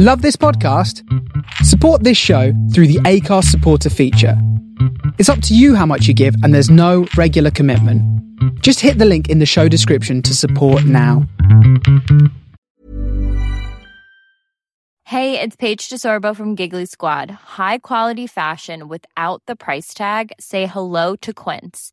Love this podcast? Support this show through the Acast supporter feature. It's up to you how much you give, and there's no regular commitment. Just hit the link in the show description to support now. Hey, it's Paige DeSorbo from Giggly Squad. High quality fashion without the price tag? Say hello to Quince.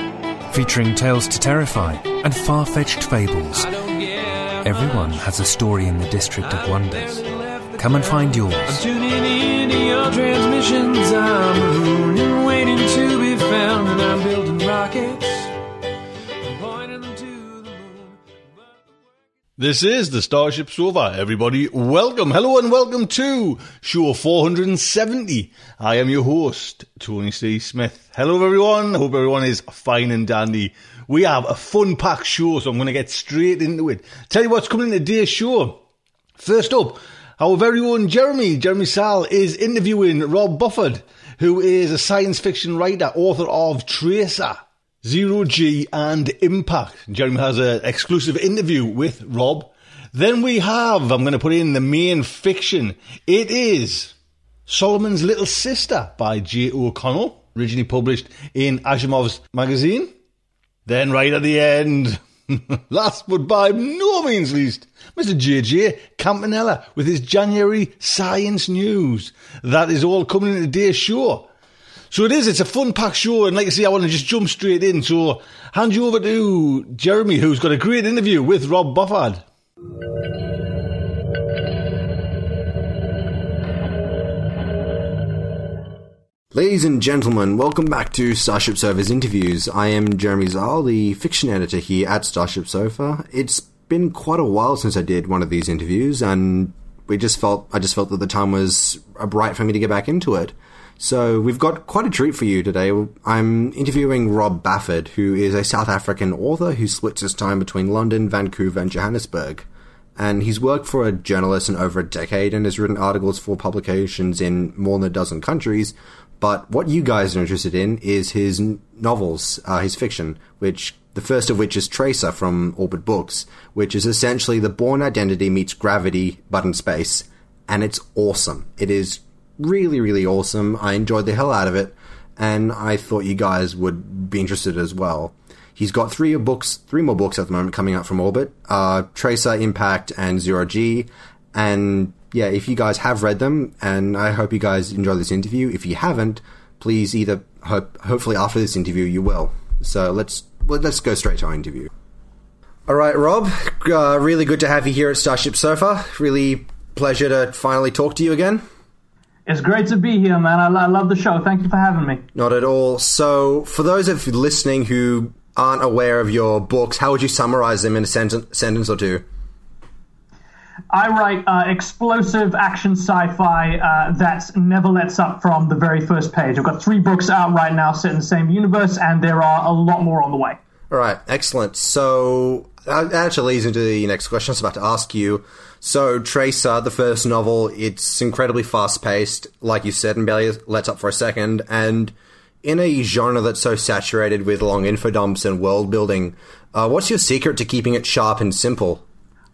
featuring tales to terrify and far fetched fables. Everyone has a story in the District of Wonders. Come and find yours. This is the Starship Sofa. Everybody, welcome, hello, and welcome to show 470. I am your host, Tony C. Smith. Hello, everyone. Hope everyone is fine and dandy. We have a fun packed show, so I'm going to get straight into it. Tell you what's coming in today's show. First up, our very own Jeremy, Jeremy Szal, is interviewing Rob Boffard, who is a science fiction writer, author of Tracer, Zero G, and Impact. Jeremy has an exclusive interview with Rob. Then we have, I'm going to put in the main fiction. It is Solomon's Little Sister by J. O'Connell, originally published in Asimov's magazine. Then right at the end, last but by no means least, Mr. JJ Campanella with his January science news. That is all coming in today's show. So it is, it's a fun packed show, and like I say, I want to just jump straight in. So hand you over to Jeremy, who's got a great interview with Rob Boffard. Ladies and gentlemen, welcome back to Starship Sofa's interviews. I am Jeremy Szal, the fiction editor here at Starship Sofa. It's been quite a while since I did one of these interviews, and we just felt I just felt that the time was uh, right for me to get back into it. So we've got quite a treat for you today. I'm interviewing Rob Boffard, who is a South African author who splits his time between London, Vancouver, and Johannesburg. And he's worked for a journalist in over a decade and has written articles for publications in more than a dozen countries. But what you guys are interested in is his novels, uh, his fiction, which the first of which is Tracer from Orbit Books, which is essentially the Bourne Identity meets Gravity, but in space, and it's awesome. It is really, really awesome. I enjoyed the hell out of it, and I thought you guys would be interested as well. He's got three books, three more books at the moment coming out from Orbit: uh, Tracer, Impact, and Zero G. And yeah, if you guys have read them, and I hope you guys enjoy this interview. If you haven't, please either hope, hopefully after this interview you will. So let's well, let's go straight to our interview. All right, Rob. Uh, really good to have you here at Starship Sofa. Really pleasure to finally talk to you again. It's great to be here, man. I, I love the show. Thank you for having me. Not at all. So, for those of you listening who aren't aware of your books, how would you summarize them in a sentence, sentence or two? I write uh, explosive action sci-fi uh, that never lets up from the very first page. I've got three books out right now set in the same universe, and there are a lot more on the way. All right, excellent. So that actually leads into the next question I was about to ask you. So Tracer, the first novel, it's incredibly fast-paced, like you said, and barely lets up for a second. And in a genre that's so saturated with long info dumps and world building, uh, what's your secret to keeping it sharp and simple?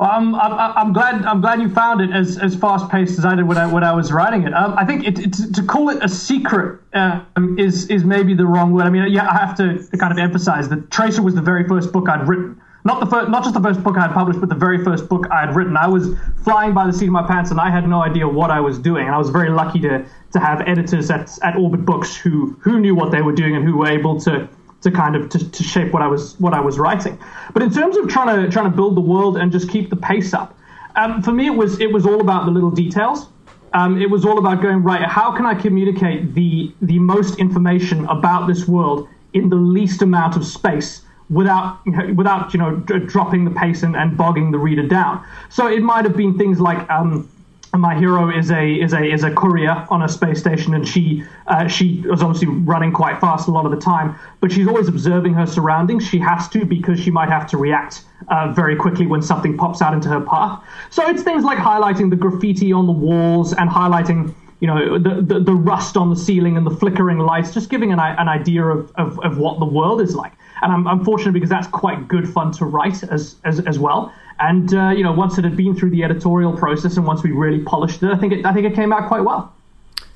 Well, I'm, I'm, I'm glad I'm glad you found it as, as fast paced as I did when I when I was writing it. Um, I think it, it, to call it a secret um, is is maybe the wrong word. I mean, yeah, I have to kind of emphasize that Tracer was the very first book I'd written. Not the first, not just the first book I had published, but the very first book I had written. I was flying by the seat of my pants, and I had no idea what I was doing. And I was very lucky to to have editors at at Orbit Books who who knew what they were doing and who were able to to kind of to, to shape what I was what I was writing. But in terms of trying to trying to build the world and just keep the pace up, um, for me it was it was all about the little details. Um, it was all about going right. How can I communicate the the most information about this world in the least amount of space without without you know dropping the pace and, and bogging the reader down? So it might have been things like. Um, my hero is a is a is a courier on a space station, and she uh, she is obviously running quite fast a lot of the time, but she's always observing her surroundings. She has to because she might have to react uh, very quickly when something pops out into her path. So it's things like highlighting the graffiti on the walls and highlighting you know the, the, the rust on the ceiling and the flickering lights, just giving an an idea of, of, of what the world is like. And I'm, I'm fortunate because that's quite good fun to write as as, as well. And uh, you know, once it had been through the editorial process and once we really polished it, I think it, I think it came out quite well.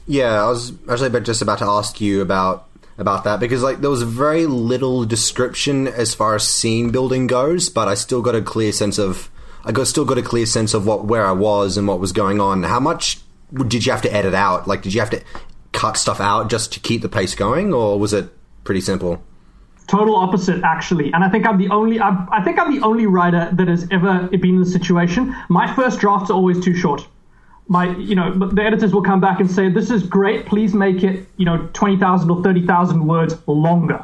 Yeah, I was actually just about to ask you about about that because like there was very little description as far as scene building goes, but I still got a clear sense of I got still got a clear sense of what where I was and what was going on. How much did you have to edit out? Like, did you have to cut stuff out just to keep the pace going, or was it pretty simple? Total opposite, actually. And I think I'm the only. I, I think I'm the only writer that has ever been in this situation. My first drafts are always too short. My, you know, the editors will come back and say, "This is great. Please make it, you know, twenty thousand or thirty thousand words longer."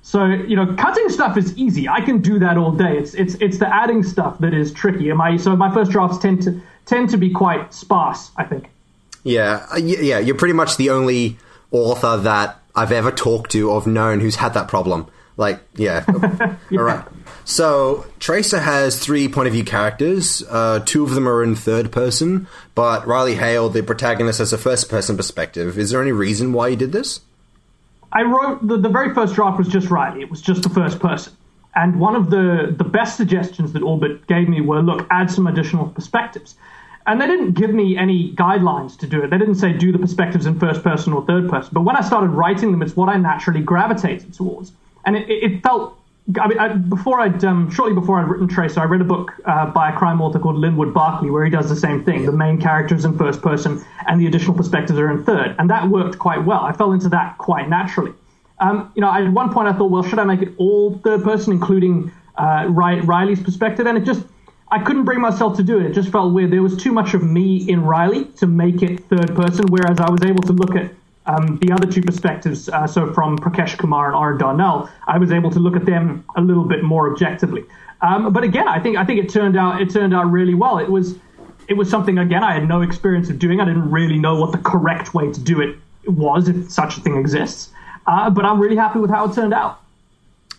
So you know, cutting stuff is easy. I can do that all day. It's it's it's the adding stuff that is tricky. My so my first drafts tend to tend to be quite sparse. I think. Yeah, uh, yeah, you're pretty much the only author that I've ever talked to or known who's had that problem. Like, yeah. yeah. All right. So, Tracer has three point of view characters. Uh, two of them are in third person, but Riley Hale, the protagonist, has a first person perspective. Is there any reason why you did this? I wrote the, the very first draft was just Riley. It was just the first person. And one of the, the best suggestions that Orbit gave me were look, add some additional perspectives. And they didn't give me any guidelines to do it. They didn't say do the perspectives in first person or third person. But when I started writing them, it's what I naturally gravitated towards. And it, it felt I mean, I, before I'd um, shortly before I'd written Tracer, I read a book uh, by a crime author called Linwood Barclay where he does the same thing. The main characters in first person, and the additional perspectives are in third, and that worked quite well. I fell into that quite naturally. Um, you know, at one point I thought, well, should I make it all third person, including uh, Riley's perspective? And it just I couldn't bring myself to do it. It just felt weird. There was too much of me in Riley to make it third person, whereas I was able to look at um, the other two perspectives. Uh, so from Prakash Kumar and Aaron Darnell, I was able to look at them a little bit more objectively. Um, but again, I think I think it turned out it turned out really well. It was it was something again I had no experience of doing. I didn't really know what the correct way to do it was, if such a thing exists. Uh, but I'm really happy with how it turned out.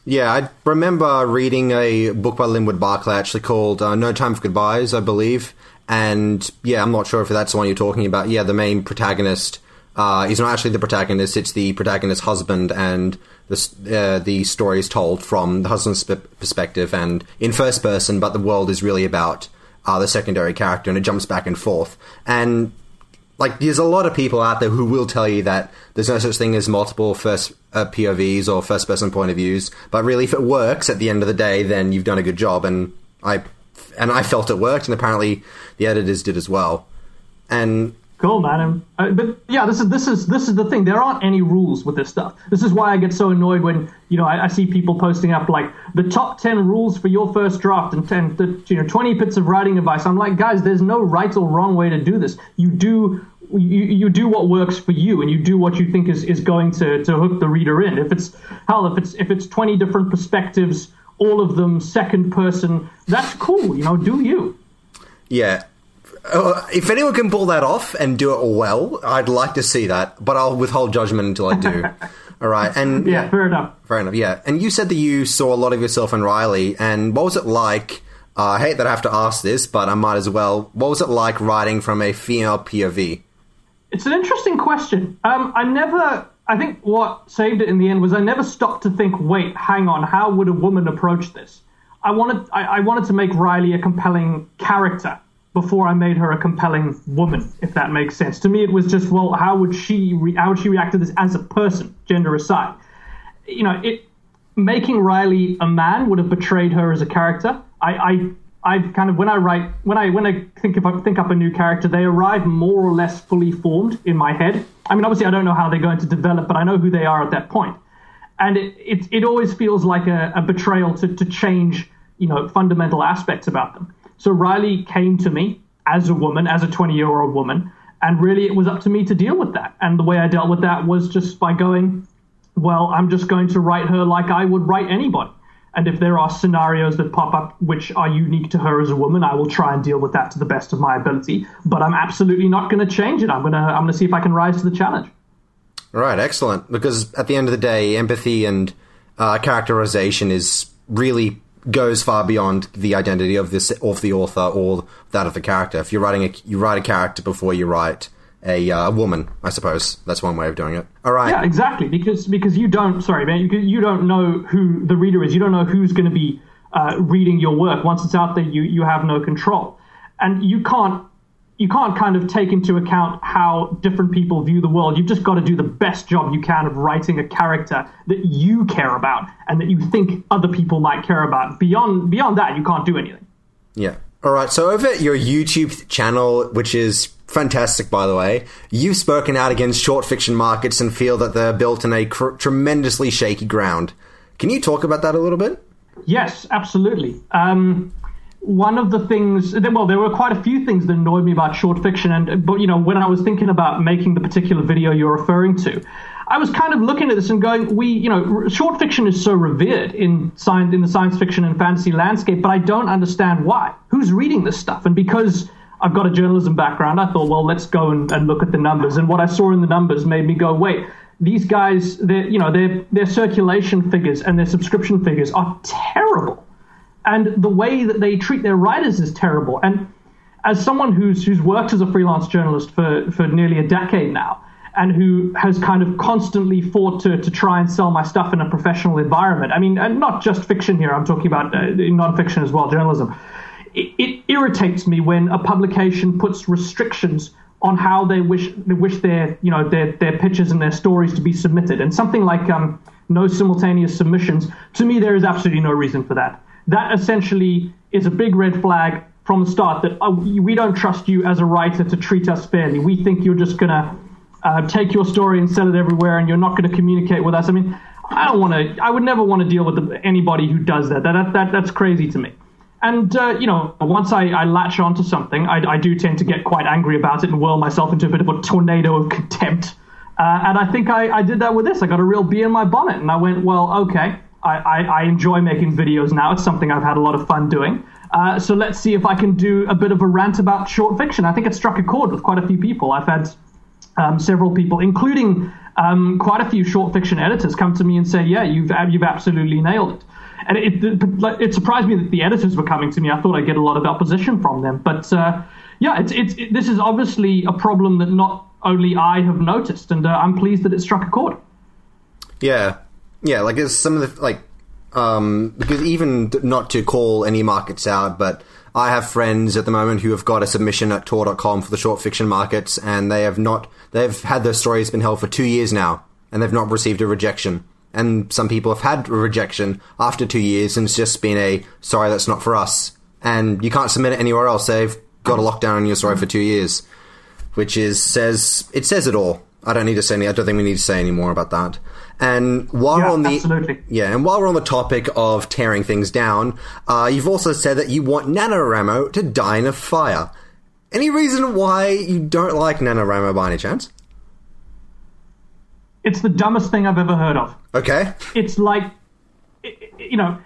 Yeah, I remember reading a book by Linwood Barclay actually called uh, No Time for Goodbyes, I believe. And yeah, I'm not sure if that's the one you're talking about. Yeah, the main protagonist uh, is not actually the protagonist; it's the protagonist's husband, and the uh, the story is told from the husband's perspective and in first person. But the world is really about uh, the secondary character, and it jumps back and forth. And like there's a lot of people out there who will tell you that there's no such thing as multiple first uh, POVs or first person point of views. But really, if it works at the end of the day, then you've done a good job. And I and I felt it worked, and apparently the editors did as well. And cool, man. Uh, but yeah, this is this is this is the thing. There aren't any rules with this stuff. This is why I get so annoyed when you know I, I see people posting up like the top ten rules for your first draft and ten the, you know twenty bits of writing advice. I'm like, guys, there's no right or wrong way to do this. You do you, you do what works for you and you do what you think is, is going to, to hook the reader in. If it's hell, if it's if it's twenty different perspectives, all of them second person, that's cool. You know, do you? Yeah. Uh, if anyone can pull that off and do it well, I'd like to see that, but I'll withhold judgment until I do. All right, and yeah, fair enough. Fair enough. Yeah, and you said that you saw a lot of yourself in Riley, and what was it like? Uh, I hate that I have to ask this, but I might as well. What was it like writing from a female POV? It's an interesting question. Um, I never. I think what saved it in the end was I never stopped to think. Wait, hang on. How would a woman approach this? I wanted. I, I wanted to make Riley a compelling character before I made her a compelling woman, if that makes sense. To me, it was just, well, how would she re- how would she react to this as a person, gender aside? You know, it making Riley a man would have betrayed her as a character. I, I I kind of when I write when I when I think if I think up a new character, they arrive more or less fully formed in my head. I mean, obviously, I don't know how they're going to develop, but I know who they are at that point. and it it, it always feels like a, a betrayal to to change you know fundamental aspects about them. So Riley came to me as a woman, as a 20 year old woman, and really it was up to me to deal with that. And the way I dealt with that was just by going, well, I'm just going to write her like I would write anybody. And if there are scenarios that pop up which are unique to her as a woman, I will try and deal with that to the best of my ability. But I'm absolutely not going to change it. I'm gonna I'm gonna see if I can rise to the challenge. Right, excellent. Because at the end of the day, empathy and uh, characterization is really goes far beyond the identity of this of the author or that of the character. If you're writing a you write a character before you write a uh, woman, I suppose that's one way of doing it. All right. Yeah, exactly. Because because you don't sorry man, you don't know who the reader is. You don't know who's going to be uh, reading your work. Once it's out there, you you have no control, and you can't you can't kind of take into account how different people view the world. You've just got to do the best job you can of writing a character that you care about and that you think other people might care about. Beyond beyond that, you can't do anything. Yeah. All right. So over at your YouTube channel, which is fantastic, by the way, you've spoken out against short fiction markets and feel that they're built in a cr- tremendously shaky ground. Can you talk about that a little bit? Yes, absolutely. Um, one of the things well there were quite a few things that annoyed me about short fiction and but you know when i was thinking about making the particular video you're referring to i was kind of looking at this and going we you know short fiction is so revered in science in the science fiction and fantasy landscape but i don't understand why. Who's reading this stuff? And because i've got a journalism background i thought well let's go and, and look at the numbers. And what i saw in the numbers made me go wait these guys their you know their their circulation figures and their subscription figures are terrible and the way that they treat their writers is terrible. And as someone who's who's worked as a freelance journalist for for nearly a decade now, and who has kind of constantly fought to to try and sell my stuff in a professional environment. I mean, and not just fiction here. I'm talking about uh, nonfiction as well, journalism. It, it irritates me when a publication puts restrictions on how they wish they wish their you know their their pitches and their stories to be submitted. And something like um, no simultaneous submissions. To me, there is absolutely no reason for that that essentially is a big red flag from the start that uh, we don't trust you as a writer to treat us fairly. We think you're just going to uh, take your story and sell it everywhere and you're not going to communicate with us. I mean, I don't want to, I would never want to deal with the, anybody who does that. That, that, that. That's crazy to me. And, uh, you know, once I, I latch onto something, I, I, do tend to get quite angry about it and whirl myself into a bit of a tornado of contempt. Uh, and I think I, I did that with this. I got a real bee in my bonnet and I went, well, okay I, I, I, enjoy making videos now. It's something I've had a lot of fun doing. Uh, so let's see if I can do a bit of a rant about short fiction. I think it struck a chord with quite a few people. I've had um, several people, including um, quite a few short fiction editors, come to me and say, "Yeah, you've you've absolutely nailed it." And it, it, it surprised me that the editors were coming to me. I thought I'd get a lot of opposition from them, but uh, yeah, it's, it's it, this is obviously a problem that not only I have noticed, and uh, I'm pleased that it struck a chord. Yeah, yeah, like it's some of the like um because even not to call any markets out, but I have friends at the moment who have got a submission at Tor.com for the short fiction markets, and they have not. They've had their stories been held for two years now, and they've not received a rejection. And some people have had a rejection after two years, and it's just been a sorry, that's not for us. And you can't submit it anywhere else. They've got a lockdown on your story for two years, which is says it says it all. I don't need to say any. I don't think we need to say any more about that. And while yeah, on the absolutely. yeah, and while we're on the topic of tearing things down, uh, you've also said that you want NaNoWriMo to die in a fire. Any reason why you don't like NaNoWriMo by any chance? It's the dumbest thing I've ever heard of. Okay. It's like, you know,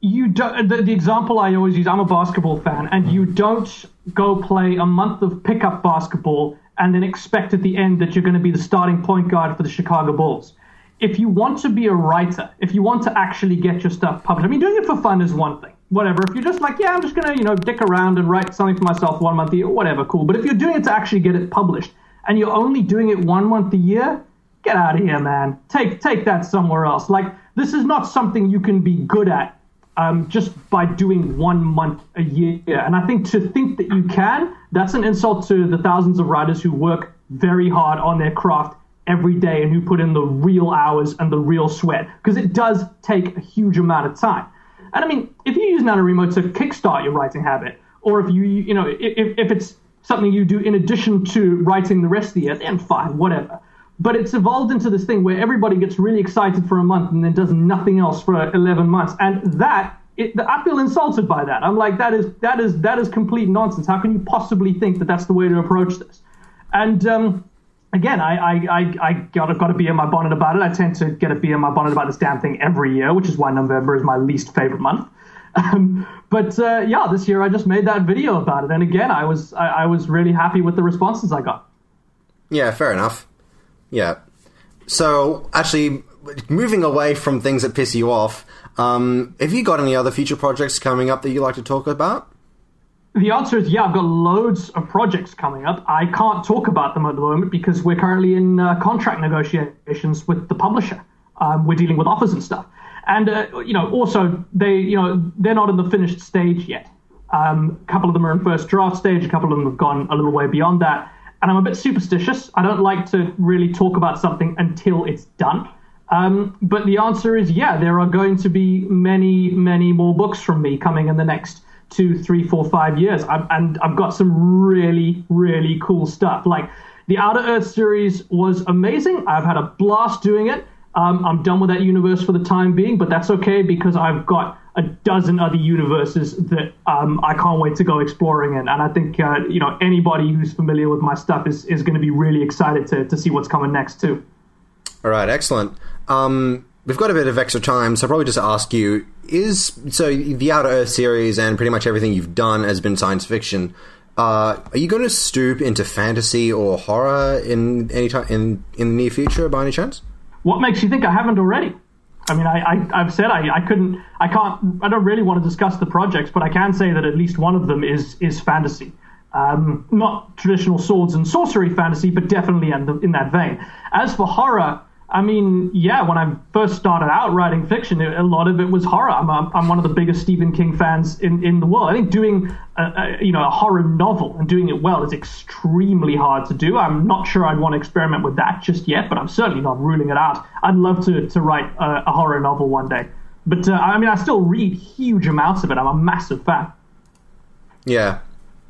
you don't. The, the example I always use. I'm a basketball fan, and you don't go play a month of pickup basketball and then expect at the end that you're going to be the starting point guard for the Chicago Bulls if you want to be a writer, if you want to actually get your stuff published, I mean, doing it for fun is one thing. Whatever. If you're just like, yeah, I'm just gonna, you know, dick around and write something for myself one month a year, whatever, cool. But if you're doing it to actually get it published, and you're only doing it one month a year, get out of here, man. Take take that somewhere else. Like this is not something you can be good at um, just by doing one month a year. And I think to think that you can, that's an insult to the thousands of writers who work very hard on their craft every day and who put in the real hours and the real sweat because it does take a huge amount of time. And I mean, if you use NaNoWriMo to kickstart your writing habit, or if you, you know, if, if it's something you do in addition to writing the rest of the year, then fine, whatever. But it's evolved into this thing where everybody gets really excited for a month and then does nothing else for 11 months. And that, it, I feel insulted by that. I'm like, that is, that is, that is complete nonsense. How can you possibly think that that's the way to approach this? And, um, again, I, I, I, I got, got a bee in my bonnet about it. I tend to get a bee in my bonnet about this damn thing every year, which is why November is my least favorite month. Um, but uh, yeah, this year I just made that video about it, and again, I was I, I, was really happy with the responses I got. Yeah, fair enough. Yeah. So actually, moving away from things that piss you off, um, have you got any other future projects coming up that you like to talk about? The answer is yeah, I've got loads of projects coming up. I can't talk about them at the moment because we're currently in uh, contract negotiations with the publisher. Um, we're dealing with offers and stuff, and uh, you know, also they, you know, they're not in the finished stage yet. Um, a couple of them are in first draft stage. A couple of them have gone a little way beyond that. And I'm a bit superstitious. I don't like to really talk about something until it's done. Um, but the answer is yeah, there are going to be many, many more books from me coming in the next two, three, four, five years. i and I've got some really, really cool stuff. Like the Outer Earth series was amazing. I've had a blast doing it. Um, I'm done with that universe for the time being, but that's okay because I've got a dozen other universes that um, I can't wait to go exploring in. And I think uh, you know anybody who's familiar with my stuff is, is going to be really excited to, to see what's coming next too. All right, excellent. Um, we've got a bit of extra time, so I'll probably just ask you: Is so the Outer Earth series and pretty much everything you've done has been science fiction? Uh, are you going to stoop into fantasy or horror in any time in in the near future, by any chance? What makes you think I haven't already? I mean, I, I have said I, I couldn't, I can't, I don't really want to discuss the projects, but I can say that at least one of them is is fantasy. Um, not traditional swords and sorcery fantasy, but definitely in, the, in that vein. As for horror, I mean, yeah, when I first started out writing fiction, a lot of it was horror. I'm, a, I'm one of the biggest Stephen King fans in, in the world. I think doing a, a, you know a horror novel and doing it well is extremely hard to do. I'm not sure I'd want to experiment with that just yet, but I'm certainly not ruling it out. I'd love to to write a, a horror novel one day. But uh, I mean, I still read huge amounts of it. I'm a massive fan. Yeah,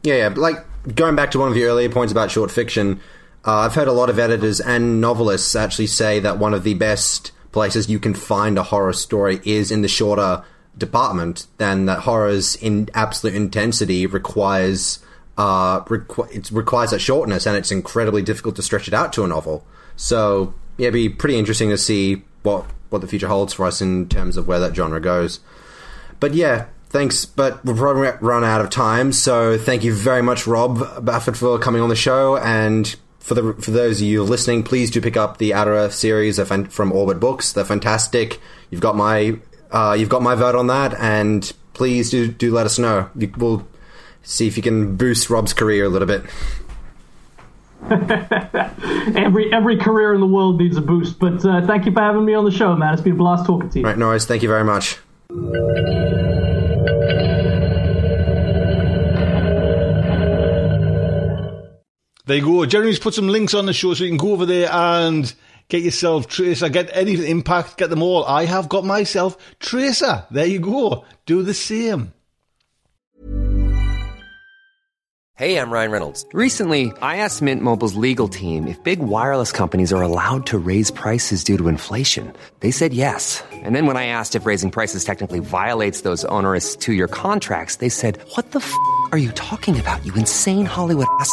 yeah, yeah. Like going back to one of your earlier points about short fiction uh, I've heard a lot of editors and novelists actually say that one of the best places you can find a horror story is in the shorter department, than that horror's in absolute intensity requires uh, requ- it requires that shortness, and it's incredibly difficult to stretch it out to a novel. So yeah, it'd be pretty interesting to see what what the future holds for us in terms of where that genre goes. But yeah, thanks. But we've probably run out of time, so thank you very much, Rob Boffard, for coming on the show and for the for those of you listening, please do pick up the Earth series from Orbit Books. They're fantastic. You've got my uh, you've got my vote on that, and please do do let us know. We'll see if you can boost Rob's career a little bit. every every career in the world needs a boost. But uh, thank you for having me on the show, man. It's been a blast talking to you. Right, Norris. Thank you very much. There you go. Jeremy's put some links on the show so you can go over there and get yourself Tracer, get any impact, get them all. I have got myself Tracer. There you go. Do the same. Hey, I'm Ryan Reynolds. Recently, I asked Mint Mobile's legal team if big wireless companies are allowed to raise prices due to inflation. They said yes. And then when I asked if raising prices technically violates those onerous two year contracts, they said, What the f are you talking about, you insane Hollywood ass?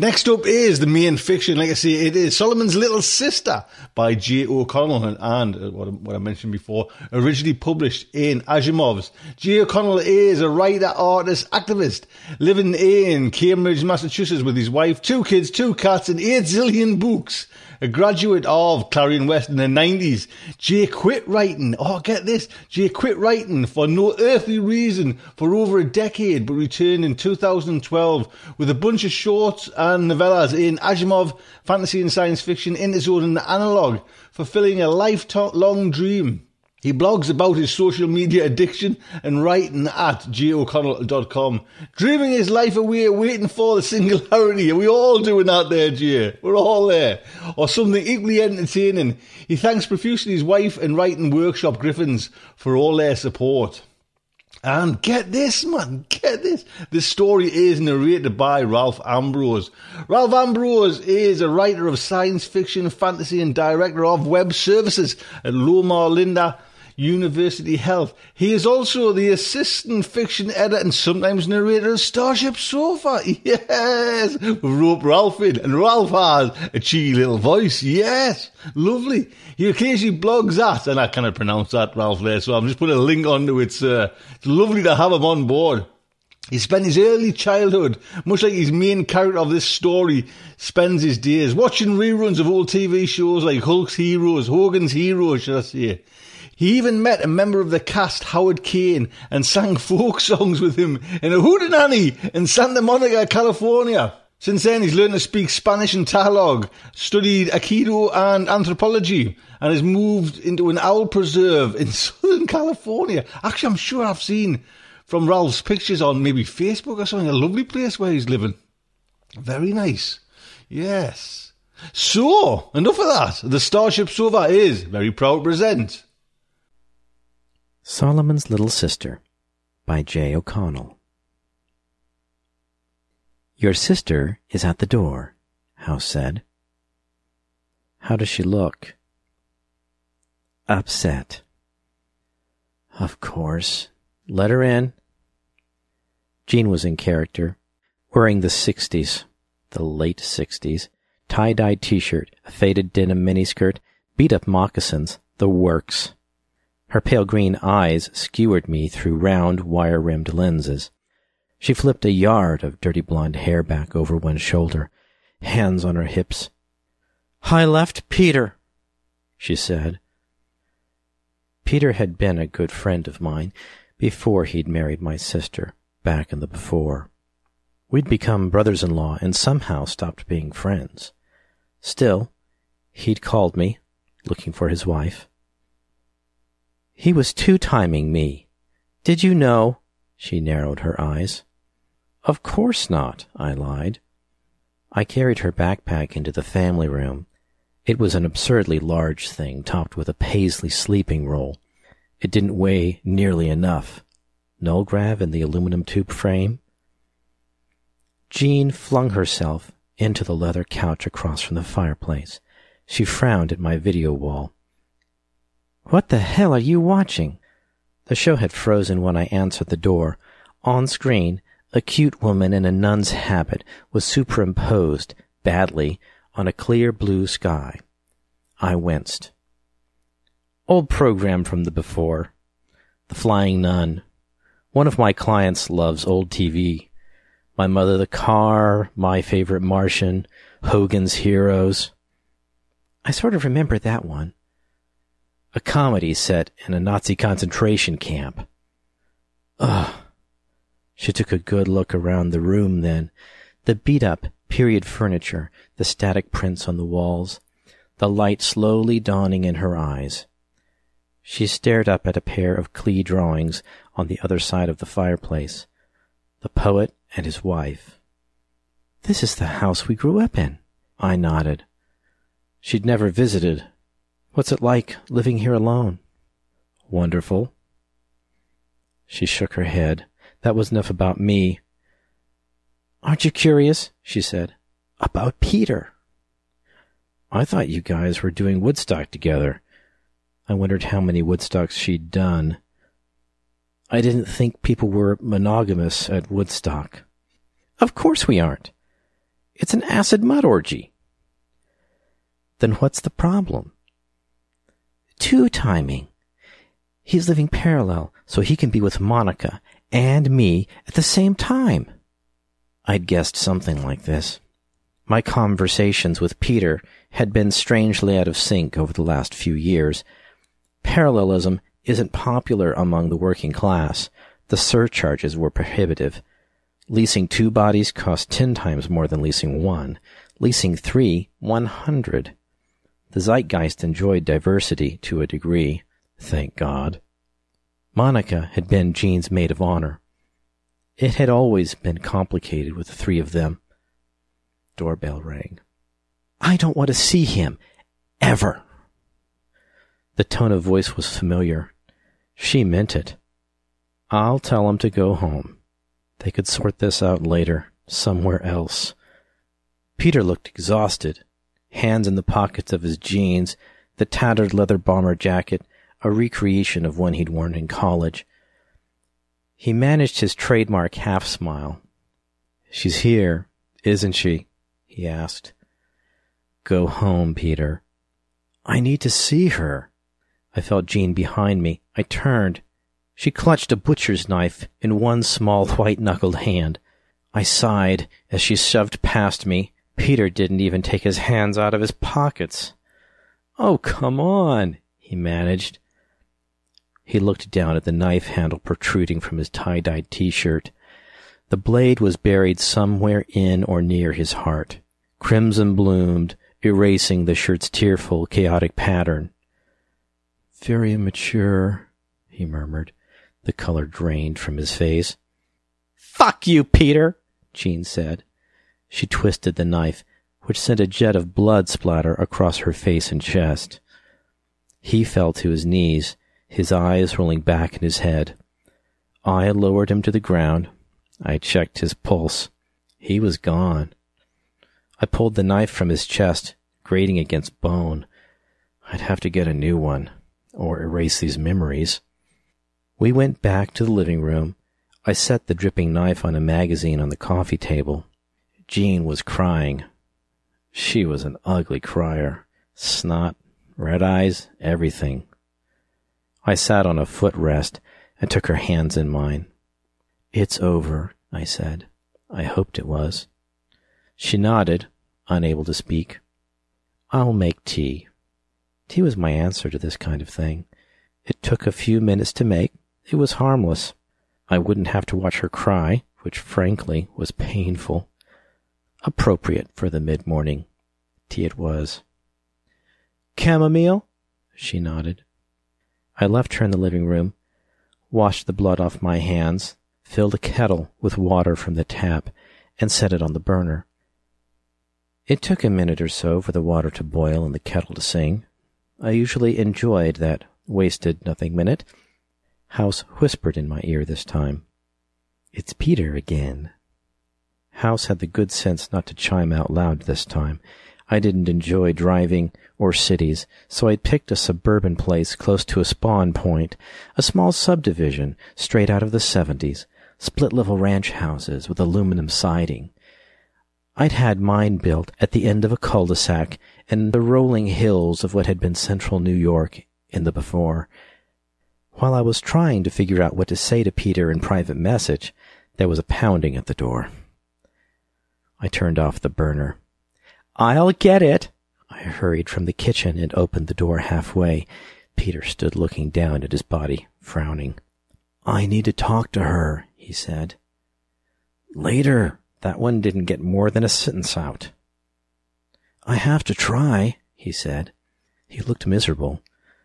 Next up is the main fiction. Like I say, it is Solomon's Little Sister by J. O'Connell and, and uh, what, what I mentioned before, originally published in Asimov's. J. O'Connell is a writer, artist, activist, living in Cambridge, Massachusetts with his wife, two kids, two cats, and eight zillion books. A graduate of Clarion West in the 90s, Jay quit writing. Oh, get this. Jay quit writing for no earthly reason for over a decade, but returned in 2012 with a bunch of shorts and novellas in Asimov, fantasy and science fiction, interzone and analog, fulfilling a lifelong dream. He blogs about his social media addiction and writing at joconnell.com. Dreaming his life away, waiting for the singularity. Are we all doing that there, Jay? We're all there. Or something equally entertaining. He thanks profusely his wife and writing workshop Griffins for all their support. And get this, man, get this. This story is narrated by Ralph Ambrose. Ralph Ambrose is a writer of science fiction, fantasy, and director of web services at Loma Linda University Health. He is also the assistant fiction editor and sometimes narrator of Starship Sofa. Yes, we rope Ralph in, and Ralph has a cheeky little voice. Yes, lovely. He occasionally blogs at, and I cannot pronounce that, Ralph, there, so I'm just putting a link onto it. Sir. It's lovely to have him on board. He spent his early childhood, much like his main character of this story, spends his days watching reruns of old TV shows like Hulk's Heroes, Hogan's Heroes, should I say. He even met a member of the cast, Howard Caine, and sang folk songs with him in a hootenanny in Santa Monica, California. Since then, he's learned to speak Spanish and Tagalog, studied Aikido and anthropology, and has moved into an owl preserve in Southern California. Actually, I'm sure I've seen from Ralph's pictures on maybe Facebook or something, a lovely place where he's living. Very nice. Yes. So, enough of that. The Starship Sofa is very proud to present Solomon's Little Sister by J. O'Connell. Your sister is at the door, House said. How does she look? Upset. Of course. Let her in. Jean was in character, wearing the 60s, the late 60s, tie-dye t-shirt, a faded denim miniskirt, beat-up moccasins, the works. Her pale green eyes skewered me through round, wire rimmed lenses. She flipped a yard of dirty blonde hair back over one shoulder, hands on her hips. I left Peter, she said. Peter had been a good friend of mine before he'd married my sister, back in the before. We'd become brothers in law and somehow stopped being friends. Still, he'd called me, looking for his wife. He was two-timing me. Did you know? She narrowed her eyes. Of course not, I lied. I carried her backpack into the family room. It was an absurdly large thing topped with a paisley sleeping roll. It didn't weigh nearly enough. Null grav in the aluminum tube frame? Jean flung herself into the leather couch across from the fireplace. She frowned at my video wall. What the hell are you watching? The show had frozen when I answered the door. On screen, a cute woman in a nun's habit was superimposed, badly, on a clear blue sky. I winced. Old program from the before. The Flying Nun. One of my clients loves old TV. My Mother the Car, My Favorite Martian, Hogan's Heroes. I sort of remember that one a comedy set in a Nazi concentration camp. Ugh. She took a good look around the room then. The beat up period furniture, the static prints on the walls, the light slowly dawning in her eyes. She stared up at a pair of Klee drawings on the other side of the fireplace. The poet and his wife. This is the house we grew up in. I nodded. She'd never visited. What's it like living here alone? Wonderful. She shook her head. That was enough about me. Aren't you curious? she said. About Peter. I thought you guys were doing Woodstock together. I wondered how many Woodstocks she'd done. I didn't think people were monogamous at Woodstock. Of course we aren't. It's an acid mud orgy. Then what's the problem? Two timing. He's living parallel, so he can be with Monica and me at the same time. I'd guessed something like this. My conversations with Peter had been strangely out of sync over the last few years. Parallelism isn't popular among the working class. The surcharges were prohibitive. Leasing two bodies cost ten times more than leasing one. Leasing three, one hundred. The zeitgeist enjoyed diversity to a degree. Thank God. Monica had been Jean's maid of honor. It had always been complicated with the three of them. Doorbell rang. I don't want to see him. Ever. The tone of voice was familiar. She meant it. I'll tell him to go home. They could sort this out later, somewhere else. Peter looked exhausted, hands in the pockets of his jeans, the tattered leather bomber jacket, a recreation of one he'd worn in college. He managed his trademark half smile. She's here, isn't she? he asked. Go home, Peter. I need to see her. I felt Jean behind me. I turned. She clutched a butcher's knife in one small white knuckled hand. I sighed as she shoved past me. Peter didn't even take his hands out of his pockets. Oh, come on, he managed. He looked down at the knife handle protruding from his tie-dyed t-shirt. The blade was buried somewhere in or near his heart crimson bloomed, erasing the shirt's tearful, chaotic pattern. Very immature, he murmured. The color drained from his face. Fuck you, Peter, Jean said. She twisted the knife, which sent a jet of blood splatter across her face and chest. He fell to his knees, his eyes rolling back in his head. I lowered him to the ground. I checked his pulse. He was gone. I pulled the knife from his chest, grating against bone. I'd have to get a new one, or erase these memories. We went back to the living room. I set the dripping knife on a magazine on the coffee table. Jean was crying. She was an ugly crier. Snot, red eyes, everything. I sat on a footrest and took her hands in mine. It's over, I said. I hoped it was. She nodded, unable to speak. I'll make tea. Tea was my answer to this kind of thing. It took a few minutes to make. It was harmless. I wouldn't have to watch her cry, which frankly was painful. Appropriate for the mid-morning tea it was. Chamomile? She nodded. I left her in the living room, washed the blood off my hands, filled a kettle with water from the tap, and set it on the burner. It took a minute or so for the water to boil and the kettle to sing. I usually enjoyed that wasted nothing minute. House whispered in my ear this time. It's Peter again. House had the good sense not to chime out loud this time. I didn't enjoy driving or cities, so I picked a suburban place close to a spawn point, a small subdivision straight out of the seventies, split level ranch houses with aluminum siding. I'd had mine built at the end of a cul-de-sac in the rolling hills of what had been central New York in the before. While I was trying to figure out what to say to Peter in private message, there was a pounding at the door. I turned off the burner. I'll get it. I hurried from the kitchen and opened the door halfway. Peter stood looking down at his body, frowning. I need to talk to her, he said. Later, that one didn't get more than a sentence out. I have to try, he said. He looked miserable,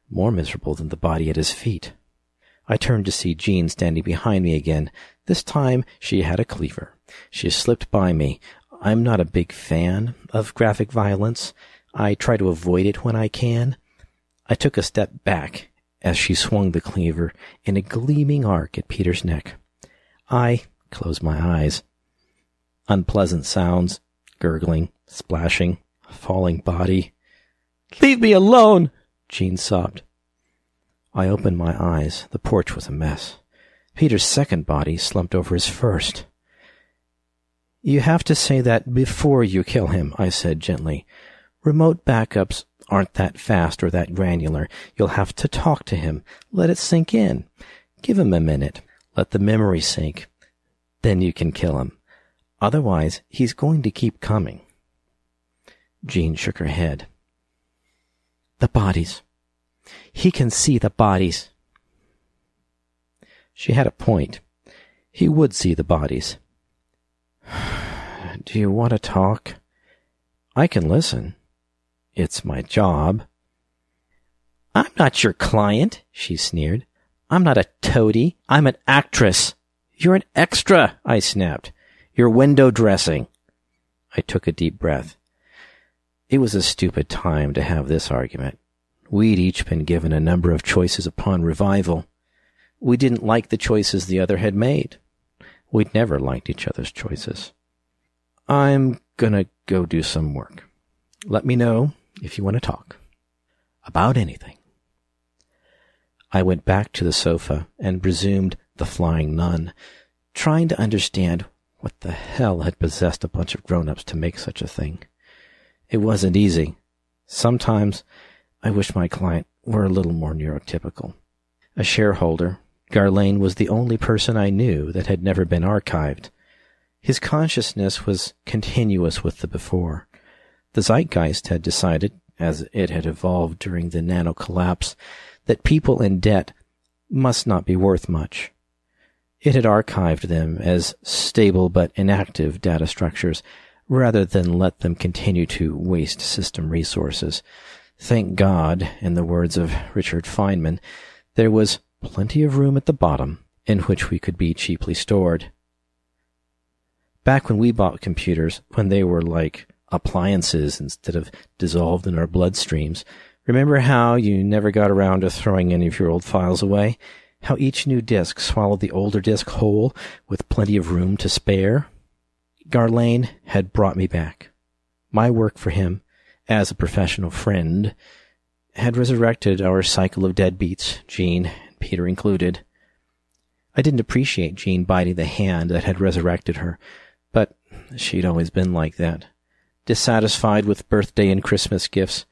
more miserable than the body at his feet. I turned to see Jean standing behind me again. This time she had a cleaver. She slipped by me. I'm not a big fan of graphic violence. I try to avoid it when I can. I took a step back as she swung the cleaver in a gleaming arc at Peter's neck. I closed my eyes. Unpleasant sounds, gurgling, splashing, falling body. Leave me alone, Jean sobbed. I opened my eyes. The porch was a mess. Peter's second body slumped over his first. You have to say that before you kill him, I said gently. Remote backups aren't that fast or that granular. You'll have to talk to him. Let it sink in. Give him a minute. Let the memory sink. Then you can kill him. Otherwise, he's going to keep coming. Jean shook her head. The bodies. He can see the bodies. She had a point. He would see the bodies. Do you want to talk? I can listen. It's my job. I'm not your client, she sneered. I'm not a toady. I'm an actress. You're an extra, I snapped. You're window dressing. I took a deep breath. It was a stupid time to have this argument. We'd each been given a number of choices upon revival. We didn't like the choices the other had made. We'd never liked each other's choices. I'm gonna go do some work. Let me know if you want to talk. About anything. I went back to the sofa and resumed the flying nun, trying to understand what the hell had possessed a bunch of grown-ups to make such a thing. It wasn't easy. Sometimes I wish my client were a little more neurotypical. A shareholder, Garlane was the only person I knew that had never been archived. His consciousness was continuous with the before. The zeitgeist had decided, as it had evolved during the nano collapse, that people in debt must not be worth much. It had archived them as stable but inactive data structures rather than let them continue to waste system resources. Thank God, in the words of Richard Feynman, there was plenty of room at the bottom in which we could be cheaply stored. Back when we bought computers, when they were like appliances instead of dissolved in our bloodstreams, remember how you never got around to throwing any of your old files away? How each new disk swallowed the older disk whole with plenty of room to spare? Garlane had brought me back. My work for him, as a professional friend, had resurrected our cycle of deadbeats, Jean and Peter included. I didn't appreciate Jean biting the hand that had resurrected her, she'd always been like that. Dissatisfied with birthday and Christmas gifts,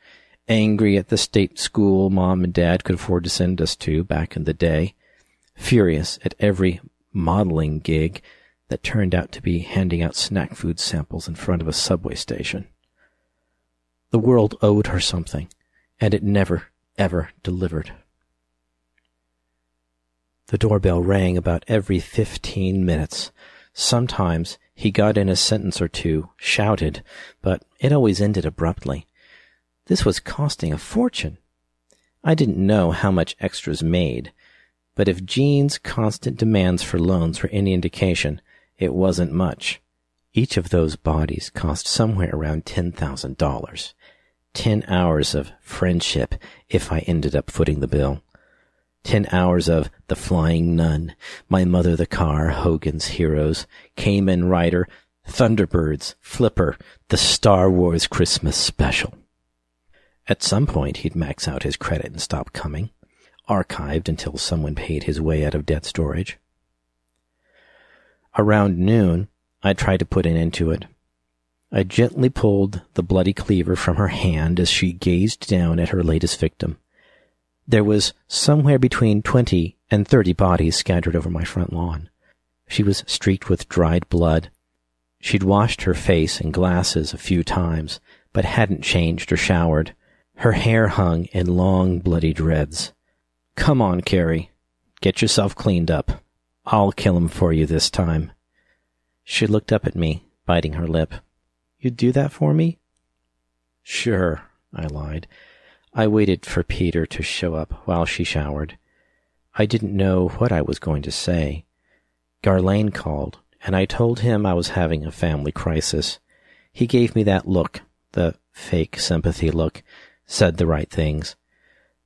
angry at the state school mom and dad could afford to send us to back in the day, furious at every modeling gig that turned out to be handing out snack food samples in front of a subway station. The world owed her something, and it never, ever delivered. The doorbell rang about every fifteen minutes. Sometimes he got in a sentence or two, shouted, but it always ended abruptly. This was costing a fortune. I didn't know how much extras made, but if Jean's constant demands for loans were any indication, it wasn't much. Each of those bodies cost somewhere around $10,000. Ten hours of friendship if I ended up footing the bill. Ten hours of The Flying Nun, My Mother the Car, Hogan's Heroes, Kamen Rider, Thunderbirds, Flipper, the Star Wars Christmas Special. At some point, he'd max out his credit and stop coming, archived until someone paid his way out of debt storage. Around noon, I tried to put an end to it. I gently pulled the bloody cleaver from her hand as she gazed down at her latest victim. There was somewhere between twenty and thirty bodies scattered over my front lawn. She was streaked with dried blood. She'd washed her face and glasses a few times, but hadn't changed or showered. Her hair hung in long, bloody dreads. Come on, Carrie. Get yourself cleaned up. I'll kill him for you this time. She looked up at me, biting her lip. You'd do that for me? Sure, I lied. I waited for Peter to show up while she showered. I didn't know what I was going to say. Garlane called, and I told him I was having a family crisis. He gave me that look, the fake sympathy look, said the right things.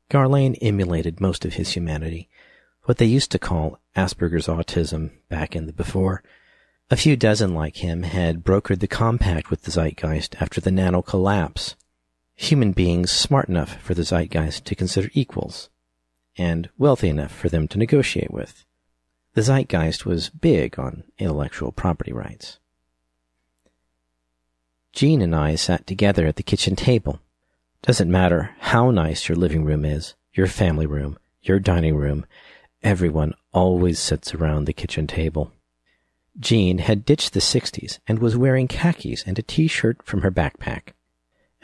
Garlane emulated most of his humanity, what they used to call Asperger's autism back in the before. A few dozen like him had brokered the compact with the zeitgeist after the nano collapse. Human beings smart enough for the zeitgeist to consider equals, and wealthy enough for them to negotiate with. The zeitgeist was big on intellectual property rights. Jean and I sat together at the kitchen table. Doesn't matter how nice your living room is, your family room, your dining room, everyone always sits around the kitchen table. Jean had ditched the 60s and was wearing khakis and a t-shirt from her backpack.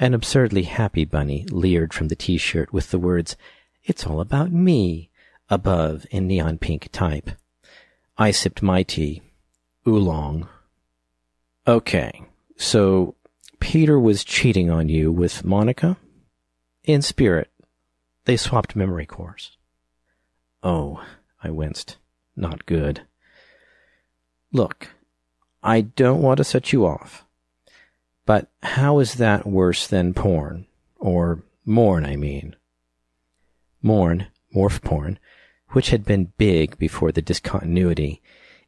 An absurdly happy bunny leered from the t-shirt with the words, It's all about me, above in neon pink type. I sipped my tea. Oolong. Okay, so Peter was cheating on you with Monica? In spirit. They swapped memory cores. Oh, I winced. Not good. Look, I don't want to set you off. But how is that worse than porn? Or morn, I mean. Morn, morph porn, which had been big before the discontinuity.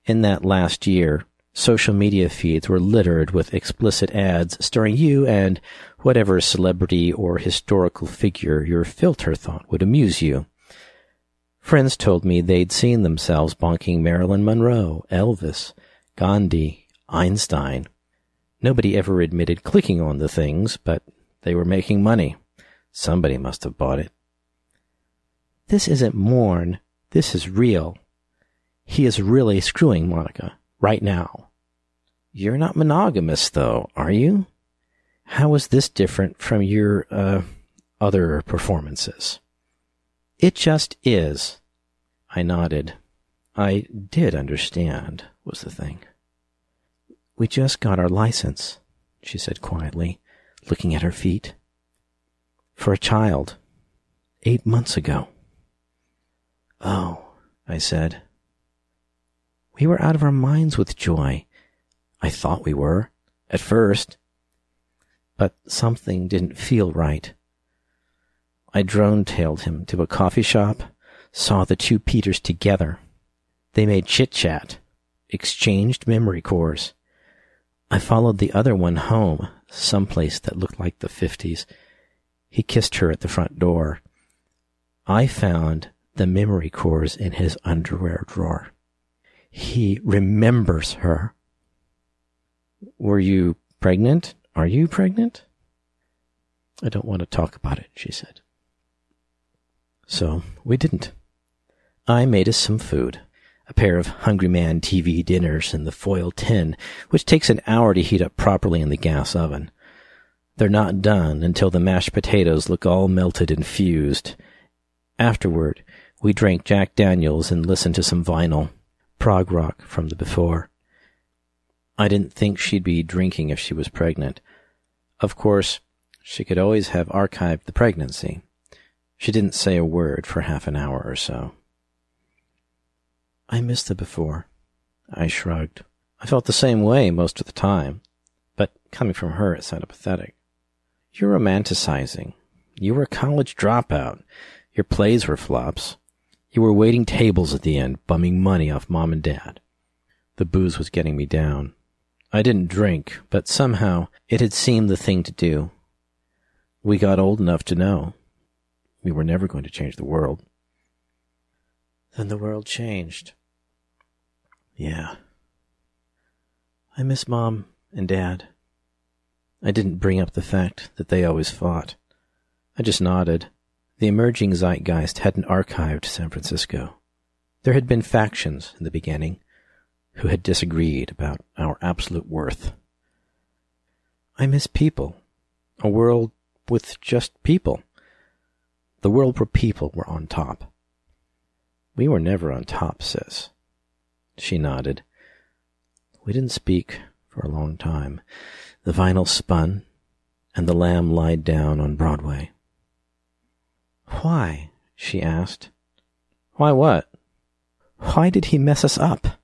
In that last year, social media feeds were littered with explicit ads starring you and whatever celebrity or historical figure your filter thought would amuse you. Friends told me they'd seen themselves bonking Marilyn Monroe, Elvis, Gandhi, Einstein. Nobody ever admitted clicking on the things, but they were making money. Somebody must have bought it. This isn't Morn. This is real. He is really screwing Monica right now. You're not monogamous, though, are you? How is this different from your, uh, other performances? It just is. I nodded. I did understand, was the thing. We just got our license, she said quietly, looking at her feet. For a child. Eight months ago. Oh, I said. We were out of our minds with joy. I thought we were, at first. But something didn't feel right. I drone tailed him to a coffee shop, saw the two Peters together. They made chit chat, exchanged memory cores. I followed the other one home, someplace that looked like the fifties. He kissed her at the front door. I found the memory cores in his underwear drawer. He remembers her. Were you pregnant? Are you pregnant? I don't want to talk about it, she said. So we didn't. I made us some food. A pair of Hungry Man TV dinners in the foil tin, which takes an hour to heat up properly in the gas oven. They're not done until the mashed potatoes look all melted and fused. Afterward, we drank Jack Daniels and listened to some vinyl prog rock from the before. I didn't think she'd be drinking if she was pregnant. Of course, she could always have archived the pregnancy. She didn't say a word for half an hour or so. I missed the before. I shrugged. I felt the same way most of the time, but coming from her it sounded pathetic. You're romanticizing. You were a college dropout. Your plays were flops. You were waiting tables at the end, bumming money off mom and dad. The booze was getting me down. I didn't drink, but somehow it had seemed the thing to do. We got old enough to know. We were never going to change the world. Then the world changed. Yeah. I miss mom and dad. I didn't bring up the fact that they always fought. I just nodded. The emerging zeitgeist hadn't archived San Francisco. There had been factions in the beginning who had disagreed about our absolute worth. I miss people. A world with just people. The world where people were on top. We were never on top, sis. She nodded. We didn't speak for a long time. The vinyl spun, and the lamb lied down on Broadway. Why? she asked. Why what? Why did he mess us up?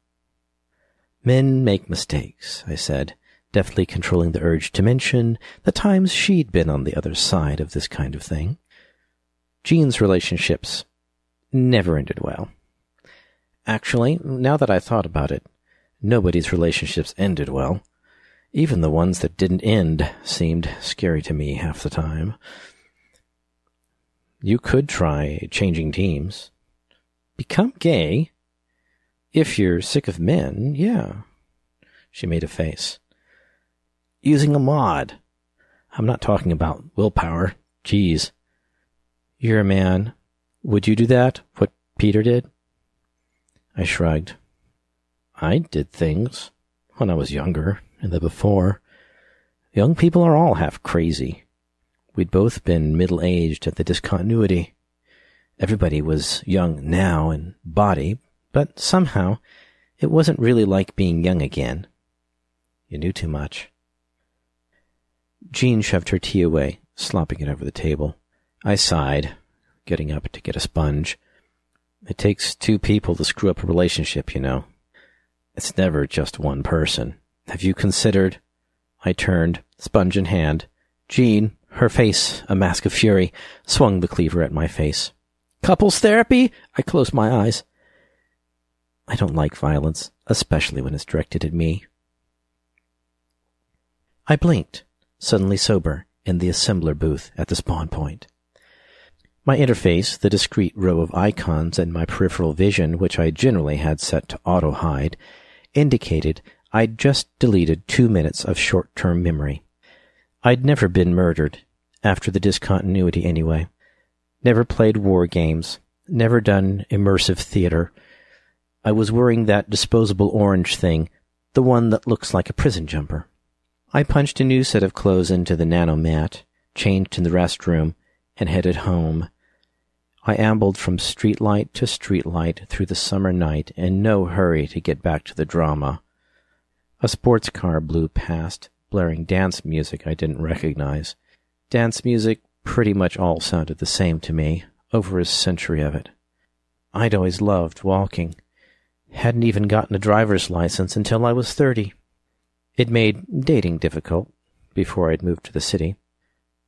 Men make mistakes, I said, deftly controlling the urge to mention the times she'd been on the other side of this kind of thing. Jean's relationships never ended well. Actually, now that I thought about it, nobody's relationships ended well. Even the ones that didn't end seemed scary to me half the time. You could try changing teams. Become gay? If you're sick of men, yeah. She made a face. Using a mod. I'm not talking about willpower. Geez. You're a man. Would you do that? What Peter did? I shrugged. I did things when I was younger and the before. Young people are all half crazy. We'd both been middle aged at the discontinuity. Everybody was young now in body, but somehow it wasn't really like being young again. You knew too much. Jean shoved her tea away, slopping it over the table. I sighed, getting up to get a sponge. It takes two people to screw up a relationship, you know. It's never just one person. Have you considered? I turned, sponge in hand. Jean, her face a mask of fury, swung the cleaver at my face. Couples therapy? I closed my eyes. I don't like violence, especially when it's directed at me. I blinked, suddenly sober, in the assembler booth at the spawn point. My interface, the discrete row of icons and my peripheral vision, which I generally had set to auto hide, indicated I'd just deleted two minutes of short term memory. I'd never been murdered, after the discontinuity anyway. Never played war games, never done immersive theater. I was wearing that disposable orange thing, the one that looks like a prison jumper. I punched a new set of clothes into the nanomat, changed in the restroom, and headed home. I ambled from streetlight to streetlight through the summer night in no hurry to get back to the drama. A sports car blew past, blaring dance music I didn't recognize. Dance music pretty much all sounded the same to me, over a century of it. I'd always loved walking. Hadn't even gotten a driver's license until I was thirty. It made dating difficult before I'd moved to the city.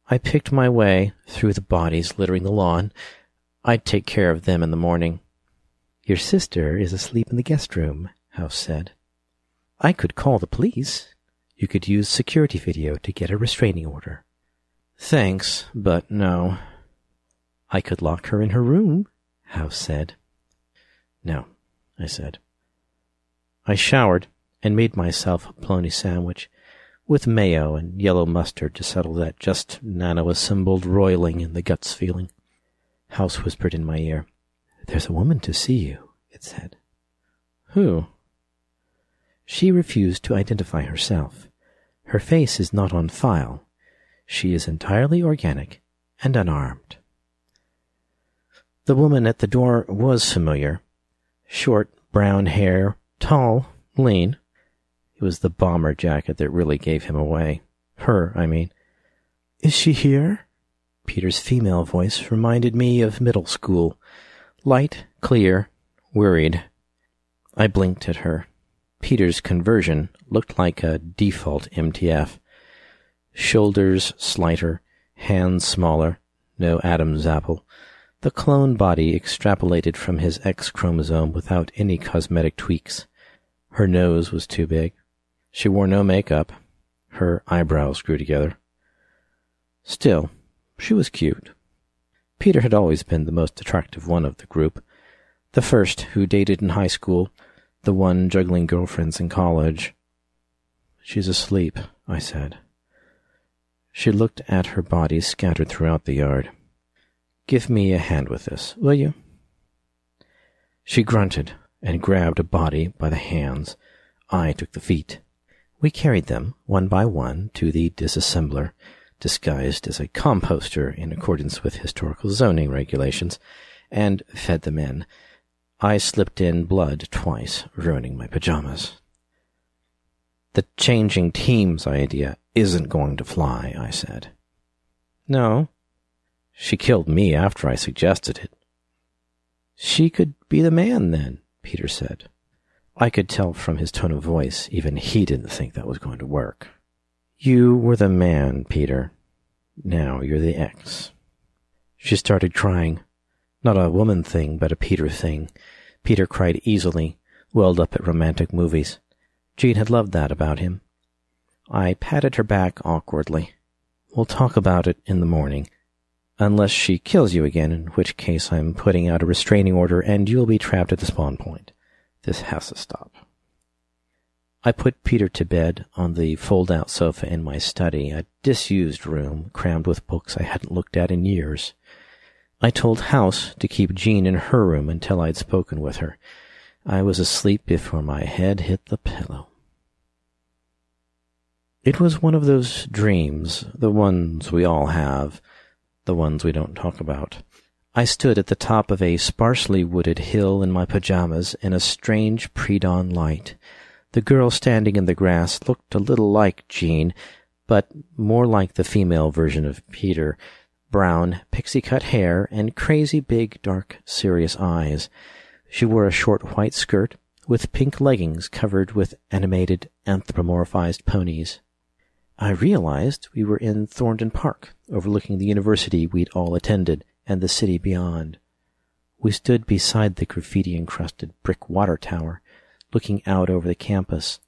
I picked my way through the bodies littering the lawn. I'd take care of them in the morning. Your sister is asleep in the guest room, House said. I could call the police. You could use security video to get a restraining order. Thanks, but no. I could lock her in her room, House said. No, I said. I showered and made myself a bologna sandwich with mayo and yellow mustard to settle that just nano-assembled roiling in the guts feeling. House whispered in my ear. There's a woman to see you, it said. Who? She refused to identify herself. Her face is not on file. She is entirely organic and unarmed. The woman at the door was familiar. Short, brown hair, tall, lean. It was the bomber jacket that really gave him away. Her, I mean. Is she here? Peter's female voice reminded me of middle school. Light, clear, worried. I blinked at her. Peter's conversion looked like a default MTF. Shoulders slighter, hands smaller, no Adam's apple. The clone body extrapolated from his X chromosome without any cosmetic tweaks. Her nose was too big. She wore no makeup. Her eyebrows grew together. Still, she was cute. Peter had always been the most attractive one of the group, the first who dated in high school, the one juggling girlfriends in college. She's asleep, I said. She looked at her body scattered throughout the yard. Give me a hand with this, will you? She grunted and grabbed a body by the hands. I took the feet. We carried them, one by one, to the disassembler, disguised as a composter in accordance with historical zoning regulations, and fed them in. I slipped in blood twice, ruining my pajamas. The changing teams idea isn't going to fly, I said. No. She killed me after I suggested it. She could be the man then, Peter said. I could tell from his tone of voice even he didn't think that was going to work. You were the man, Peter. Now you're the ex. She started crying. Not a woman thing, but a Peter thing. Peter cried easily, welled up at romantic movies. Jean had loved that about him. I patted her back awkwardly. We'll talk about it in the morning. Unless she kills you again, in which case I'm putting out a restraining order and you'll be trapped at the spawn point. This has to stop. I put Peter to bed on the fold out sofa in my study, a disused room crammed with books I hadn't looked at in years. I told House to keep Jean in her room until I'd spoken with her. I was asleep before my head hit the pillow. It was one of those dreams, the ones we all have, the ones we don't talk about. I stood at the top of a sparsely wooded hill in my pajamas in a strange pre-dawn light. The girl standing in the grass looked a little like Jean, but more like the female version of Peter, brown, pixie-cut hair, and crazy big, dark, serious eyes. She wore a short white skirt with pink leggings covered with animated anthropomorphized ponies. I realized we were in Thornton Park, overlooking the university we'd all attended and the city beyond. We stood beside the graffiti-encrusted brick water tower, looking out over the campus.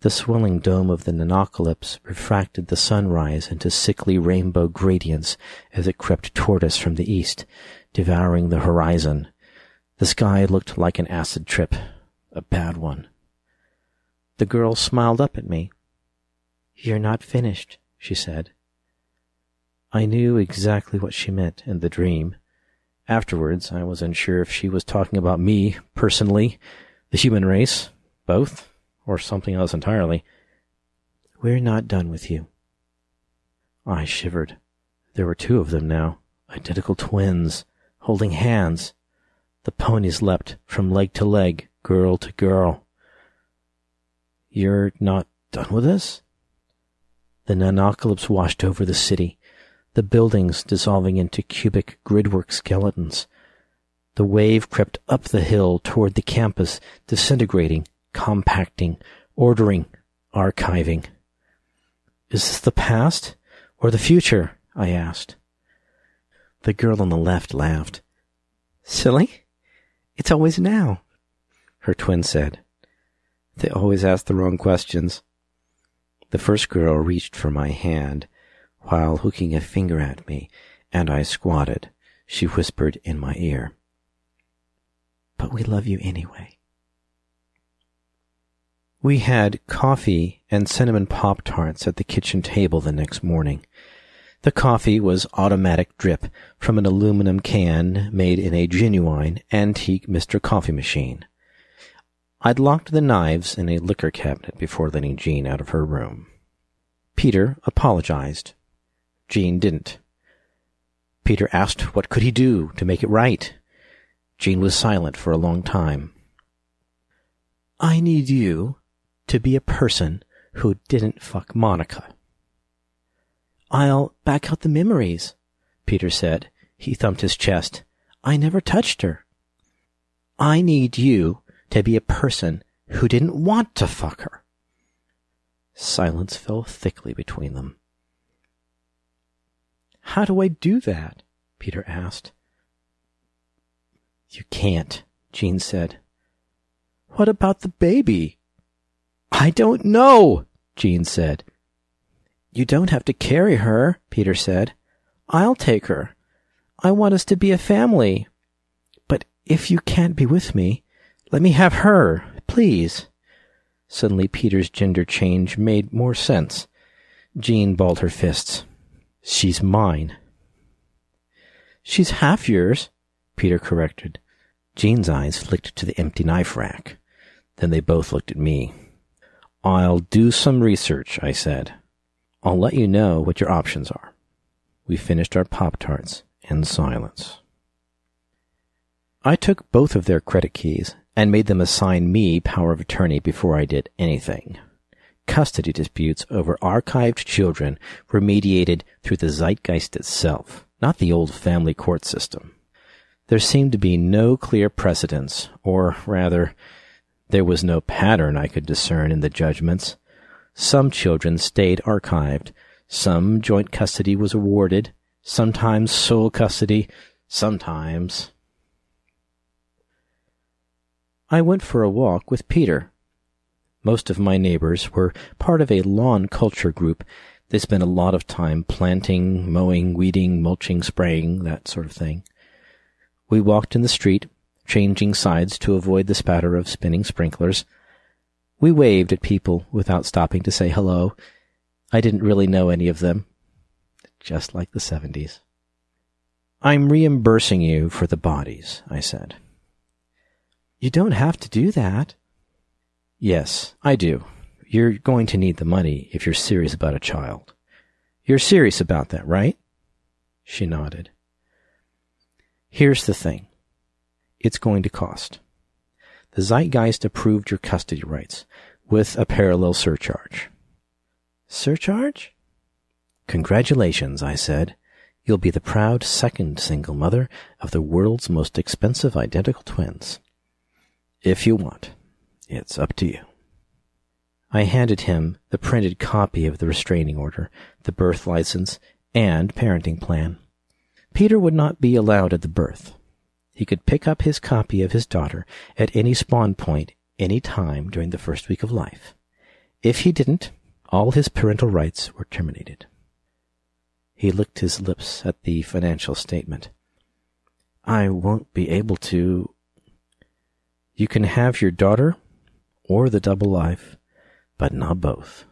The swelling dome of the Nanocalypse refracted the sunrise into sickly rainbow gradients as it crept toward us from the east, devouring the horizon. The sky looked like an acid trip, a bad one. The girl smiled up at me. You're not finished, she said. I knew exactly what she meant in the dream. Afterwards, I was unsure if she was talking about me, personally, the human race, both or something else entirely. We're not done with you. I shivered. There were two of them now, identical twins, holding hands. The ponies leapt from leg to leg, girl to girl. You're not done with us? The nanocalypse washed over the city, the buildings dissolving into cubic gridwork skeletons. The wave crept up the hill toward the campus, disintegrating, compacting, ordering, archiving. Is this the past or the future? I asked. The girl on the left laughed. Silly? It's always now, her twin said. They always ask the wrong questions. The first girl reached for my hand while hooking a finger at me, and I squatted. She whispered in my ear. But we love you anyway. We had coffee and cinnamon Pop Tarts at the kitchen table the next morning. The coffee was automatic drip from an aluminum can made in a genuine, antique Mr. Coffee machine. I'd locked the knives in a liquor cabinet before letting Jean out of her room. Peter apologized. Jean didn't. Peter asked what could he do to make it right. Jean was silent for a long time. I need you to be a person who didn't fuck Monica. I'll back out the memories, Peter said. He thumped his chest. I never touched her. I need you to be a person who didn't want to fuck her. Silence fell thickly between them. How do I do that? Peter asked. You can't, Jean said. What about the baby? I don't know, Jean said. You don't have to carry her, Peter said. I'll take her. I want us to be a family. But if you can't be with me, let me have her, please. Suddenly Peter's gender change made more sense. Jean balled her fists. She's mine. She's half yours, Peter corrected. Jean's eyes flicked to the empty knife rack. Then they both looked at me. I'll do some research, I said. I'll let you know what your options are. We finished our Pop Tarts in silence. I took both of their credit keys and made them assign me power of attorney before I did anything. custody disputes over archived children were mediated through the zeitgeist itself, not the old family court system. There seemed to be no clear precedence, or rather, there was no pattern I could discern in the judgments. Some children stayed archived, some joint custody was awarded, sometimes sole custody, sometimes. I went for a walk with Peter. Most of my neighbors were part of a lawn culture group. They spent a lot of time planting, mowing, weeding, mulching, spraying, that sort of thing. We walked in the street, changing sides to avoid the spatter of spinning sprinklers. We waved at people without stopping to say hello. I didn't really know any of them. Just like the seventies. I'm reimbursing you for the bodies, I said. You don't have to do that. Yes, I do. You're going to need the money if you're serious about a child. You're serious about that, right? She nodded. Here's the thing. It's going to cost. The Zeitgeist approved your custody rights with a parallel surcharge. Surcharge? Congratulations, I said. You'll be the proud second single mother of the world's most expensive identical twins. If you want. It's up to you. I handed him the printed copy of the restraining order, the birth license, and parenting plan. Peter would not be allowed at the birth. He could pick up his copy of his daughter at any spawn point any time during the first week of life. If he didn't, all his parental rights were terminated. He licked his lips at the financial statement. I won't be able to. You can have your daughter or the double life, but not both.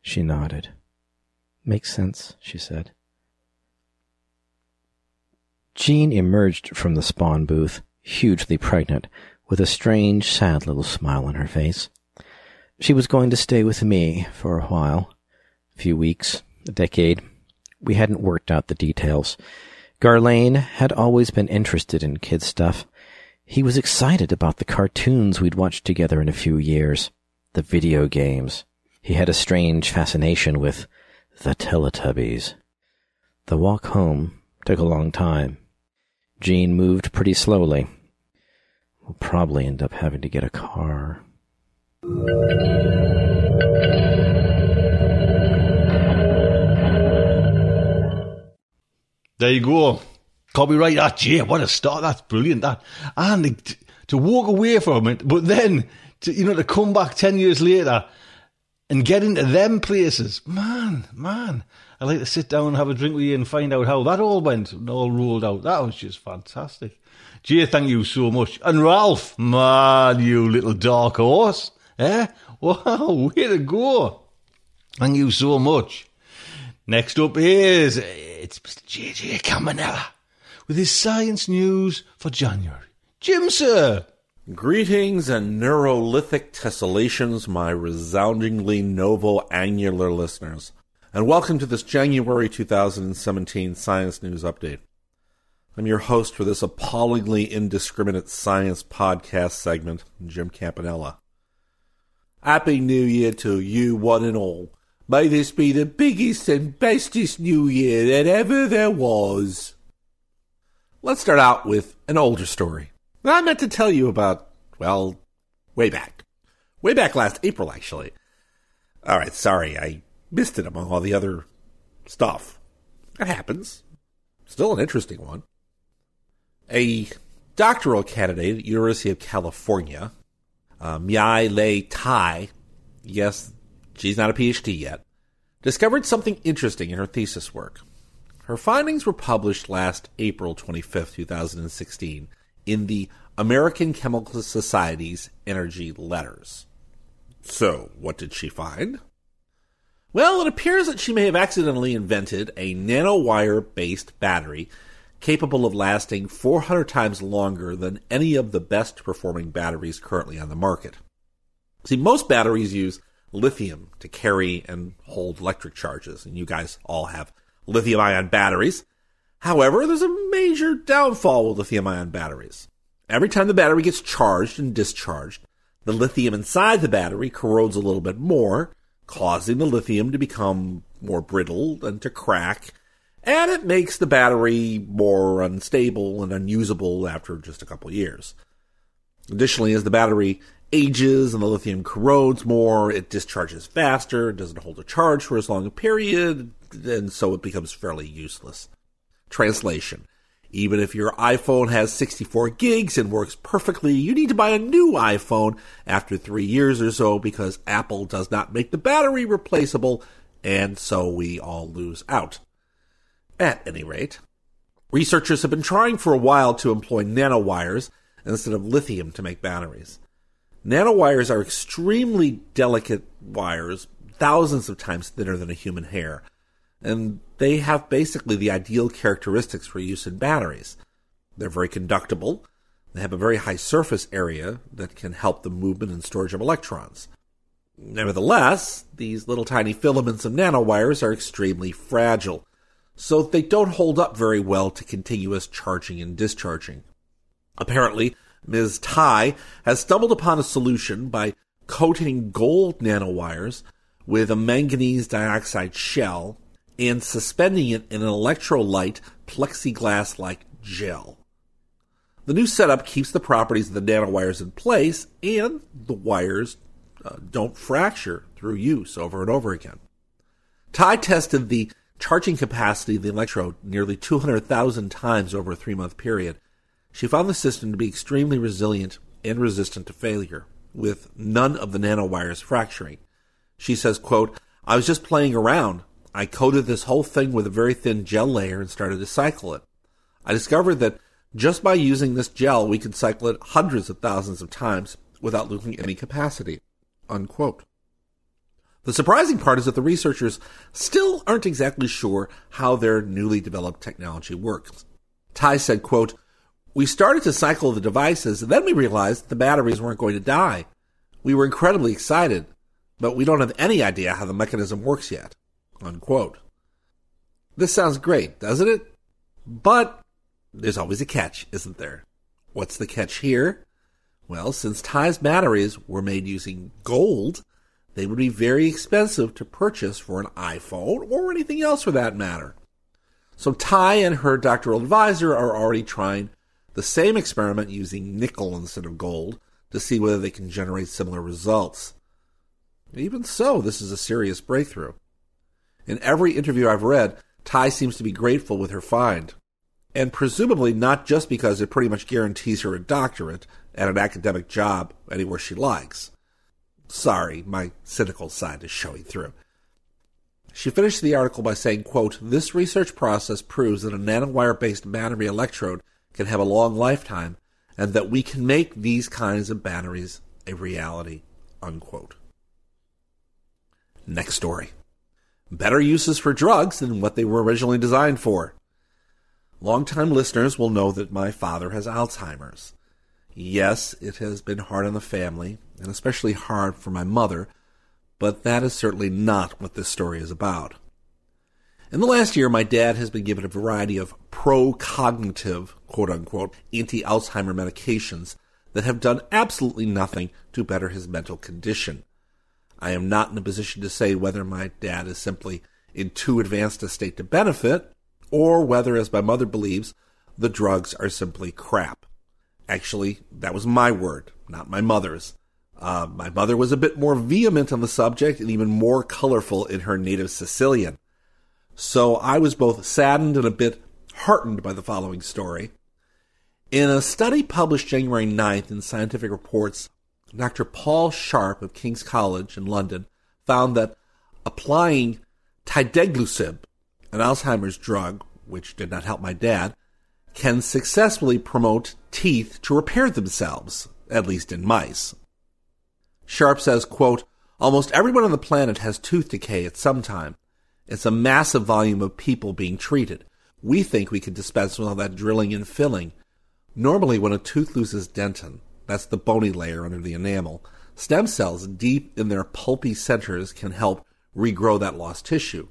She nodded. Makes sense, she said. Jean emerged from the spawn booth, hugely pregnant, with a strange, sad little smile on her face. She was going to stay with me for a while. A few weeks, a decade. We hadn't worked out the details. Garlane had always been interested in kid stuff. He was excited about the cartoons we'd watched together in a few years, the video games. He had a strange fascination with the Teletubbies. The walk home took a long time. Jean moved pretty slowly. We'll probably end up having to get a car. There you go. Copyright that, yeah, what a start. That's brilliant, that. And to, walk away from it, but then, to, you know, to come back 10 years later and get into them places. Man, man. I'd like to sit down and have a drink with you and find out how that all went and all rolled out. That was just fantastic. Jay, thank you so much. And Ralph, man, you little dark horse. Eh? Wow, way to go. Thank you so much. Next up is, it's Mr. JJ Campanella with his science news for January. Jim, sir. Greetings and neurolithic tessellations, my resoundingly novo angular listeners, and welcome to this January 2017 Science News Update. I'm your host for this appallingly indiscriminate science podcast segment, Jim Campanella. Happy New Year to you, one and all. May this be the biggest and bestest New Year that ever there was. Let's start out with an older story I meant to tell you about, well, way back. Way back last April, actually. Alright, sorry, I missed it among all the other stuff. It happens. Still an interesting one a doctoral candidate at University of California, uh, Mya Le Thai, yes, she's not a PhD yet, discovered something interesting in her thesis work. Her findings were published last April 25, 2016, in the American Chemical Society's Energy Letters. So, what did she find? Well, it appears that she may have accidentally invented a nanowire based battery capable of lasting 400 times longer than any of the best performing batteries currently on the market. See, most batteries use lithium to carry and hold electric charges, and you guys all have lithium ion batteries. However, there's a major downfall with lithium ion batteries. Every time the battery gets charged and discharged, the lithium inside the battery corrodes a little bit more, causing the lithium to become more brittle and to crack, and it makes the battery more unstable and unusable after just a couple years. Additionally, as the battery ages and the lithium corrodes more, it discharges faster, it doesn't hold a charge for as long a period, and so it becomes fairly useless. Translation. Even if your iPhone has 64 gigs and works perfectly, you need to buy a new iPhone after three years or so because Apple does not make the battery replaceable, and so we all lose out. At any rate, researchers have been trying for a while to employ nanowires instead of lithium to make batteries. Nanowires are extremely delicate wires, thousands of times thinner than a human hair, and they have basically the ideal characteristics for use in batteries. They're very conductible, they have a very high surface area that can help the movement and storage of electrons. Nevertheless, these little tiny filaments of nanowires are extremely fragile, so they don't hold up very well to continuous charging and discharging. Apparently, Ms. Thai has stumbled upon a solution by coating gold nanowires with a manganese dioxide shell and suspending it in an electrolyte plexiglass like gel. The new setup keeps the properties of the nanowires in place and the wires uh, don't fracture through use over and over again. Thai tested the charging capacity of the electrode nearly 200,000 times over a three month period she found the system to be extremely resilient and resistant to failure, with none of the nanowires fracturing. She says, quote, I was just playing around. I coated this whole thing with a very thin gel layer and started to cycle it. I discovered that just by using this gel, we could cycle it hundreds of thousands of times without losing any capacity. Unquote. The surprising part is that the researchers still aren't exactly sure how their newly developed technology works. Thai said, quote, we started to cycle the devices, and then we realized the batteries weren't going to die. We were incredibly excited, but we don't have any idea how the mechanism works yet. Unquote. This sounds great, doesn't it? But there's always a catch, isn't there? What's the catch here? Well, since Thai's batteries were made using gold, they would be very expensive to purchase for an iPhone or anything else for that matter. So Ty and her doctoral advisor are already trying the same experiment using nickel instead of gold to see whether they can generate similar results. Even so, this is a serious breakthrough. In every interview I've read, Thai seems to be grateful with her find. And presumably not just because it pretty much guarantees her a doctorate and an academic job anywhere she likes. Sorry, my cynical side is showing through. She finished the article by saying, quote, This research process proves that a nanowire based battery electrode can have a long lifetime and that we can make these kinds of batteries a reality. Unquote. Next story. Better uses for drugs than what they were originally designed for. Longtime listeners will know that my father has Alzheimer's. Yes, it has been hard on the family, and especially hard for my mother, but that is certainly not what this story is about. In the last year, my dad has been given a variety of pro-cognitive, quote unquote, anti-Alzheimer medications that have done absolutely nothing to better his mental condition. I am not in a position to say whether my dad is simply in too advanced a state to benefit, or whether, as my mother believes, the drugs are simply crap. Actually, that was my word, not my mother's. Uh, my mother was a bit more vehement on the subject and even more colorful in her native Sicilian. So I was both saddened and a bit heartened by the following story. In a study published January 9th in Scientific Reports, Dr. Paul Sharpe of King's College in London found that applying tideglusib, an Alzheimer's drug, which did not help my dad, can successfully promote teeth to repair themselves, at least in mice. Sharpe says, quote, Almost everyone on the planet has tooth decay at some time. It's a massive volume of people being treated. We think we could dispense with all that drilling and filling. Normally, when a tooth loses dentin, that's the bony layer under the enamel, stem cells deep in their pulpy centers can help regrow that lost tissue.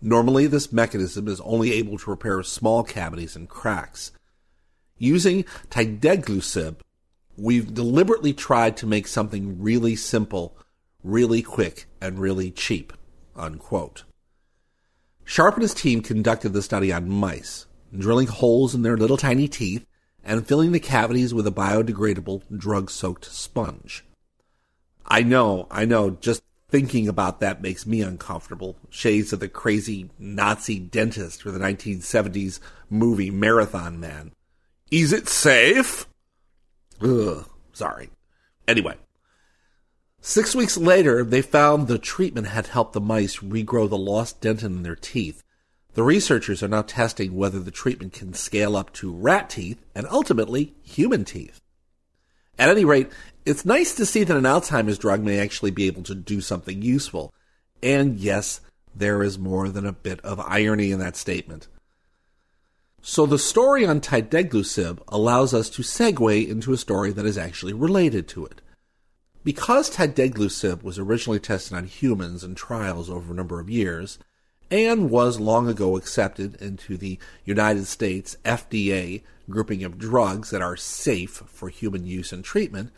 Normally, this mechanism is only able to repair small cavities and cracks. Using tideglusib, we've deliberately tried to make something really simple really quick and really cheap. Unquote. Sharpe and his team conducted the study on mice, drilling holes in their little tiny teeth and filling the cavities with a biodegradable drug soaked sponge. I know, I know, just thinking about that makes me uncomfortable. Shades of the crazy Nazi dentist for the 1970s movie Marathon Man. Is it safe? Ugh, sorry. Anyway, six weeks later, they found the treatment had helped the mice regrow the lost dentin in their teeth. The researchers are now testing whether the treatment can scale up to rat teeth and ultimately human teeth. At any rate, it's nice to see that an Alzheimer's drug may actually be able to do something useful. And yes, there is more than a bit of irony in that statement. So the story on Tideglusib allows us to segue into a story that is actually related to it. Because Tideglusib was originally tested on humans in trials over a number of years, and was long ago accepted into the United States FDA grouping of drugs that are safe for human use and treatment,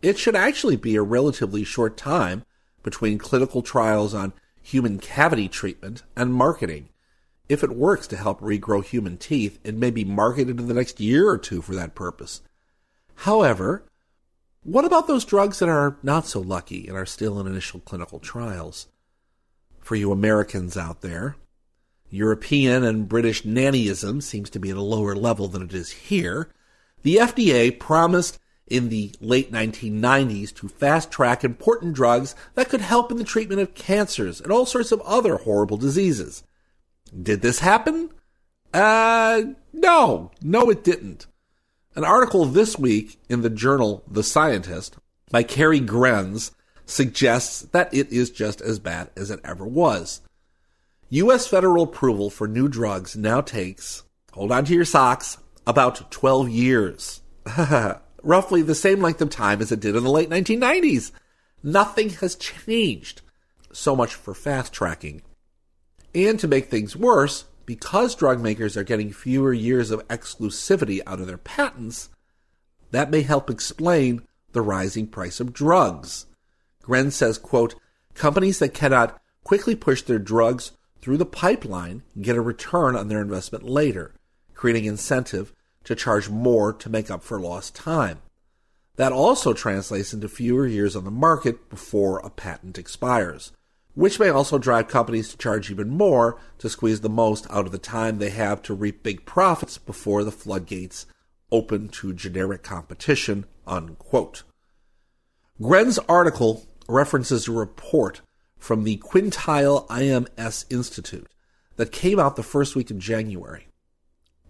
it should actually be a relatively short time between clinical trials on human cavity treatment and marketing. If it works to help regrow human teeth, it may be marketed in the next year or two for that purpose. However, what about those drugs that are not so lucky and are still in initial clinical trials? For you Americans out there, European and British nannyism seems to be at a lower level than it is here. The FDA promised in the late 1990s to fast track important drugs that could help in the treatment of cancers and all sorts of other horrible diseases. Did this happen? Uh, no. No, it didn't. An article this week in the journal The Scientist by Kerry Grens suggests that it is just as bad as it ever was. U.S. federal approval for new drugs now takes, hold on to your socks, about 12 years. Roughly the same length of time as it did in the late 1990s. Nothing has changed. So much for fast tracking. And to make things worse, because drug makers are getting fewer years of exclusivity out of their patents, that may help explain the rising price of drugs. Grens says, quote, companies that cannot quickly push their drugs through the pipeline get a return on their investment later, creating incentive to charge more to make up for lost time. That also translates into fewer years on the market before a patent expires which may also drive companies to charge even more to squeeze the most out of the time they have to reap big profits before the floodgates open to generic competition. Unquote. Grens's article references a report from the Quintiles IMS Institute that came out the first week of January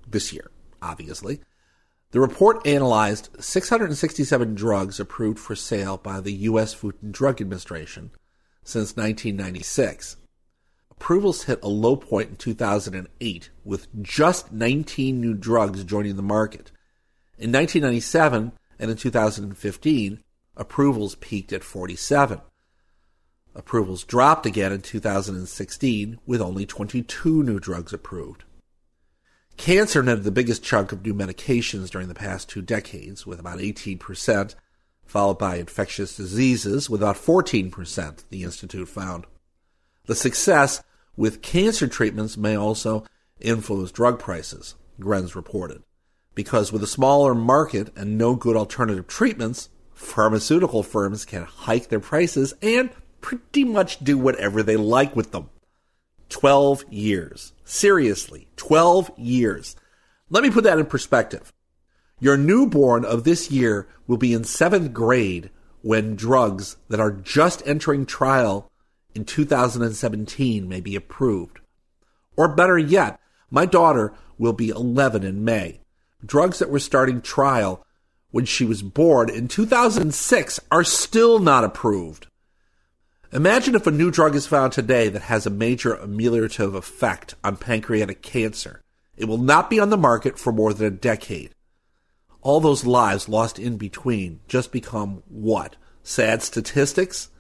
this year, obviously. The report analyzed 667 drugs approved for sale by the U.S. Food and Drug Administration since 1996. Approvals hit a low point in 2008 with just 19 new drugs joining the market. In 1997 and in 2015, approvals peaked at 47. Approvals dropped again in 2016 with only 22 new drugs approved. Cancer netted the biggest chunk of new medications during the past two decades, with about 18%, followed by infectious diseases with about 14%, the Institute found. The success with cancer treatments may also influence drug prices, Grens reported. Because with a smaller market and no good alternative treatments, pharmaceutical firms can hike their prices and pretty much do whatever they like with them. 12 years. Seriously, 12 years. Let me put that in perspective. Your newborn of this year will be in seventh grade when drugs that are just entering trial in 2017 may be approved. Or better yet, my daughter will be 11 in May. Drugs that were starting trial when she was born in 2006 are still not approved. Imagine if a new drug is found today that has a major ameliorative effect on pancreatic cancer. It will not be on the market for more than a decade all those lives lost in between just become what? Sad statistics?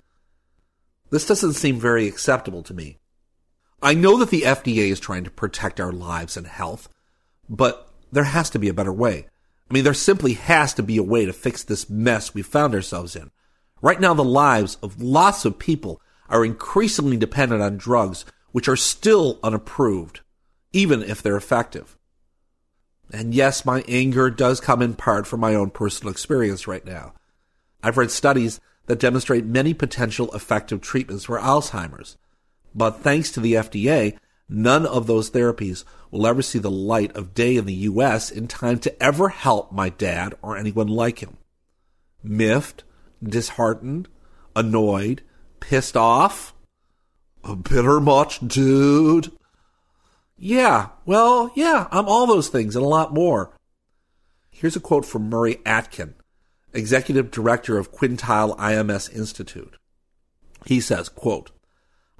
This doesn't seem very acceptable to me. I know that the FDA is trying to protect our lives and health, but there has to be a better way. I mean, there simply has to be a way to fix this mess we found ourselves in. Right now, the lives of lots of people are increasingly dependent on drugs which are still unapproved, even if they're effective. And yes, my anger does come in part from my own personal experience right now. I've read studies that demonstrate many potential effective treatments for Alzheimer's. But thanks to the FDA, none of those therapies will ever see the light of day in the U.S. in time to ever help my dad or anyone like him. Miffed, disheartened, annoyed, pissed off, a bitter much, dude. Yeah, well, yeah, I'm all those things and a lot more. Here's a quote from Murray Aitken, executive director of Quintiles IMS Institute. He says, quote,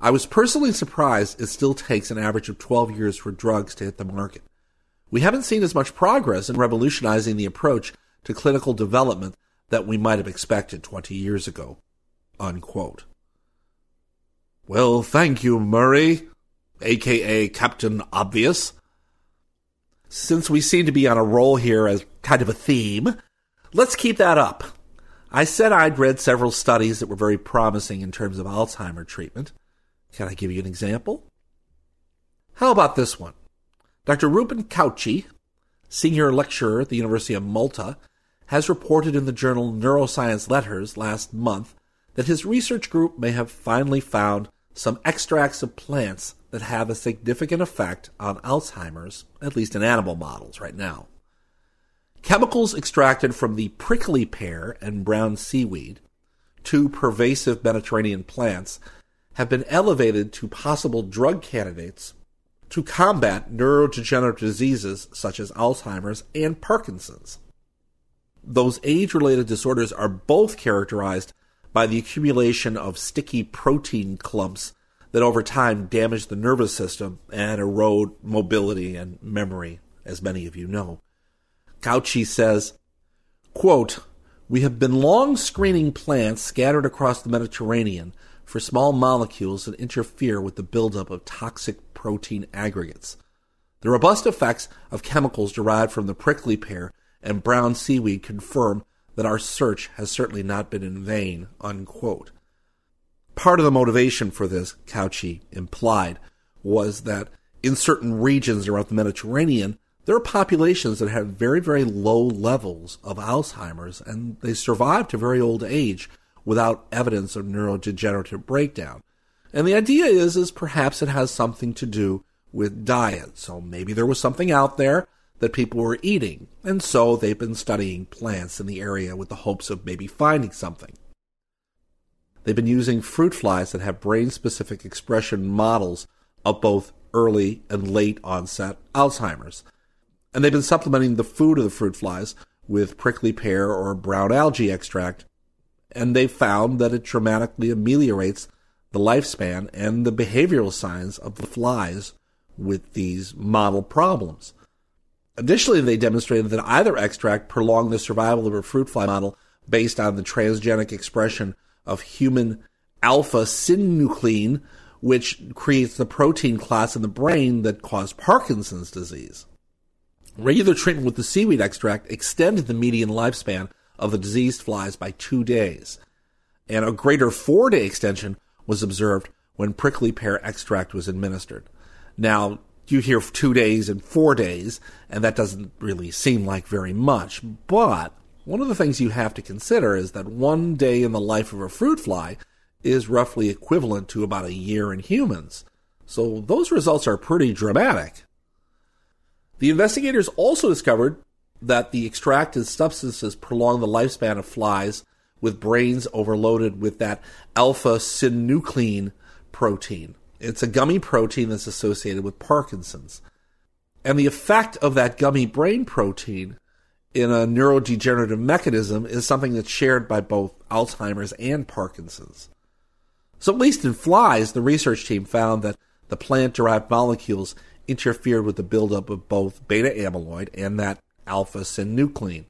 I was personally surprised it still takes an average of 12 years for drugs to hit the market. We haven't seen as much progress in revolutionizing the approach to clinical development that we might have expected 20 years ago. Unquote. Well, thank you, Murray, aka Captain Obvious. Since we seem to be on a roll here as kind of a theme, let's keep that up. I said I'd read several studies that were very promising in terms of Alzheimer treatment. Can I give you an example? How about this one? Dr. Ruben Cauchi, senior lecturer at the University of Malta, has reported in the journal Neuroscience Letters last month that his research group may have finally found some extracts of plants that have a significant effect on Alzheimer's, at least in animal models right now. Chemicals extracted from the prickly pear and brown seaweed, two pervasive Mediterranean plants, have been elevated to possible drug candidates to combat neurodegenerative diseases such as Alzheimer's and Parkinson's. Those age related disorders are both characterized by the accumulation of sticky protein clumps that over time damage the nervous system and erode mobility and memory, as many of you know. Cauchi says, quote, We have been long screening plants scattered across the Mediterranean for small molecules that interfere with the buildup of toxic protein aggregates. The robust effects of chemicals derived from the prickly pear and brown seaweed confirm that our search has certainly not been in vain. Unquote. Part of the motivation for this, Cauchi implied, was that in certain regions around the Mediterranean, there are populations that have very, very low levels of Alzheimer's and they survive to very old age without evidence of neurodegenerative breakdown. And the idea is, is perhaps it has something to do with diet. So maybe there was something out there that people were eating, and so they've been studying plants in the area with the hopes of maybe finding something. They've been using fruit flies that have brain specific expression models of both early and late onset Alzheimer's. And they've been supplementing the food of the fruit flies with prickly pear or brown algae extract, and they've found that it dramatically ameliorates the lifespan and the behavioral signs of the flies with these model problems. Additionally, they demonstrated that either extract prolonged the survival of a fruit fly model based on the transgenic expression of human alpha synuclein, which creates the protein class in the brain that cause Parkinson's disease. Regular treatment with the seaweed extract extended the median lifespan of the diseased flies by two days, and a greater four day extension was observed when prickly pear extract was administered. Now, you hear two days and four days, and that doesn't really seem like very much. But one of the things you have to consider is that one day in the life of a fruit fly is roughly equivalent to about a year in humans. So those results are pretty dramatic. The investigators also discovered that the extracted substances prolong the lifespan of flies with brains overloaded with that alpha synuclein protein. It's a gummy protein that's associated with Parkinson's. And the effect of that gummy brain protein in a neurodegenerative mechanism is something that's shared by both Alzheimer's and Parkinson's. So, at least in flies, the research team found that the plant derived molecules interfered with the buildup of both beta amyloid and that alpha synuclein,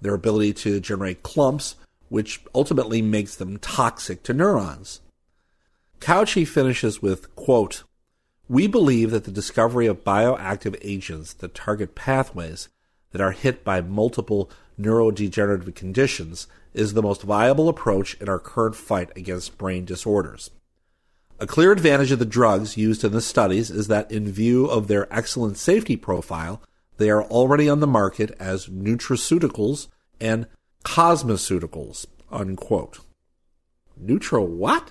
their ability to generate clumps, which ultimately makes them toxic to neurons. Cauchi finishes with, quote, We believe that the discovery of bioactive agents that target pathways that are hit by multiple neurodegenerative conditions is the most viable approach in our current fight against brain disorders. A clear advantage of the drugs used in the studies is that, in view of their excellent safety profile, they are already on the market as nutraceuticals and cosmeceuticals. Unquote. Nutra what?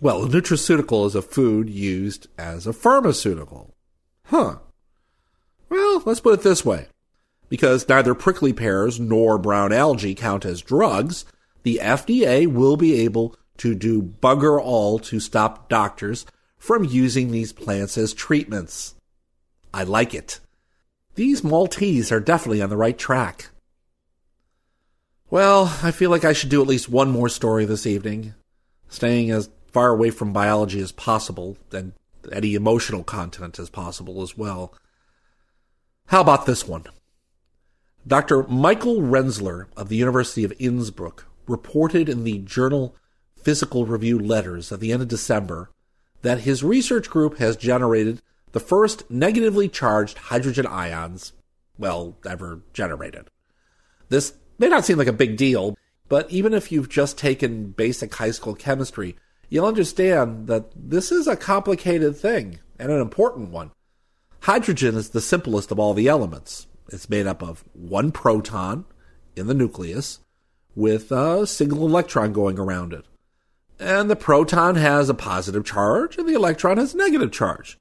Well, a nutraceutical is a food used as a pharmaceutical. Huh. Well, let's put it this way. Because neither prickly pears nor brown algae count as drugs, the FDA will be able to do bugger all to stop doctors from using these plants as treatments. I like it. These Maltese are definitely on the right track. Well, I feel like I should do at least one more story this evening, staying as far away from biology as possible and any emotional content as possible as well. How about this one? Dr. Michael Renzler of the University of Innsbruck reported in the journal Physical Review Letters at the end of December that his research group has generated the first negatively charged hydrogen ions, well, ever generated. This may not seem like a big deal, but even if you've just taken basic high school chemistry, you'll understand that this is a complicated thing and an important one. Hydrogen is the simplest of all the elements. It's made up of one proton in the nucleus with a single electron going around it. And the proton has a positive charge and the electron has a negative charge.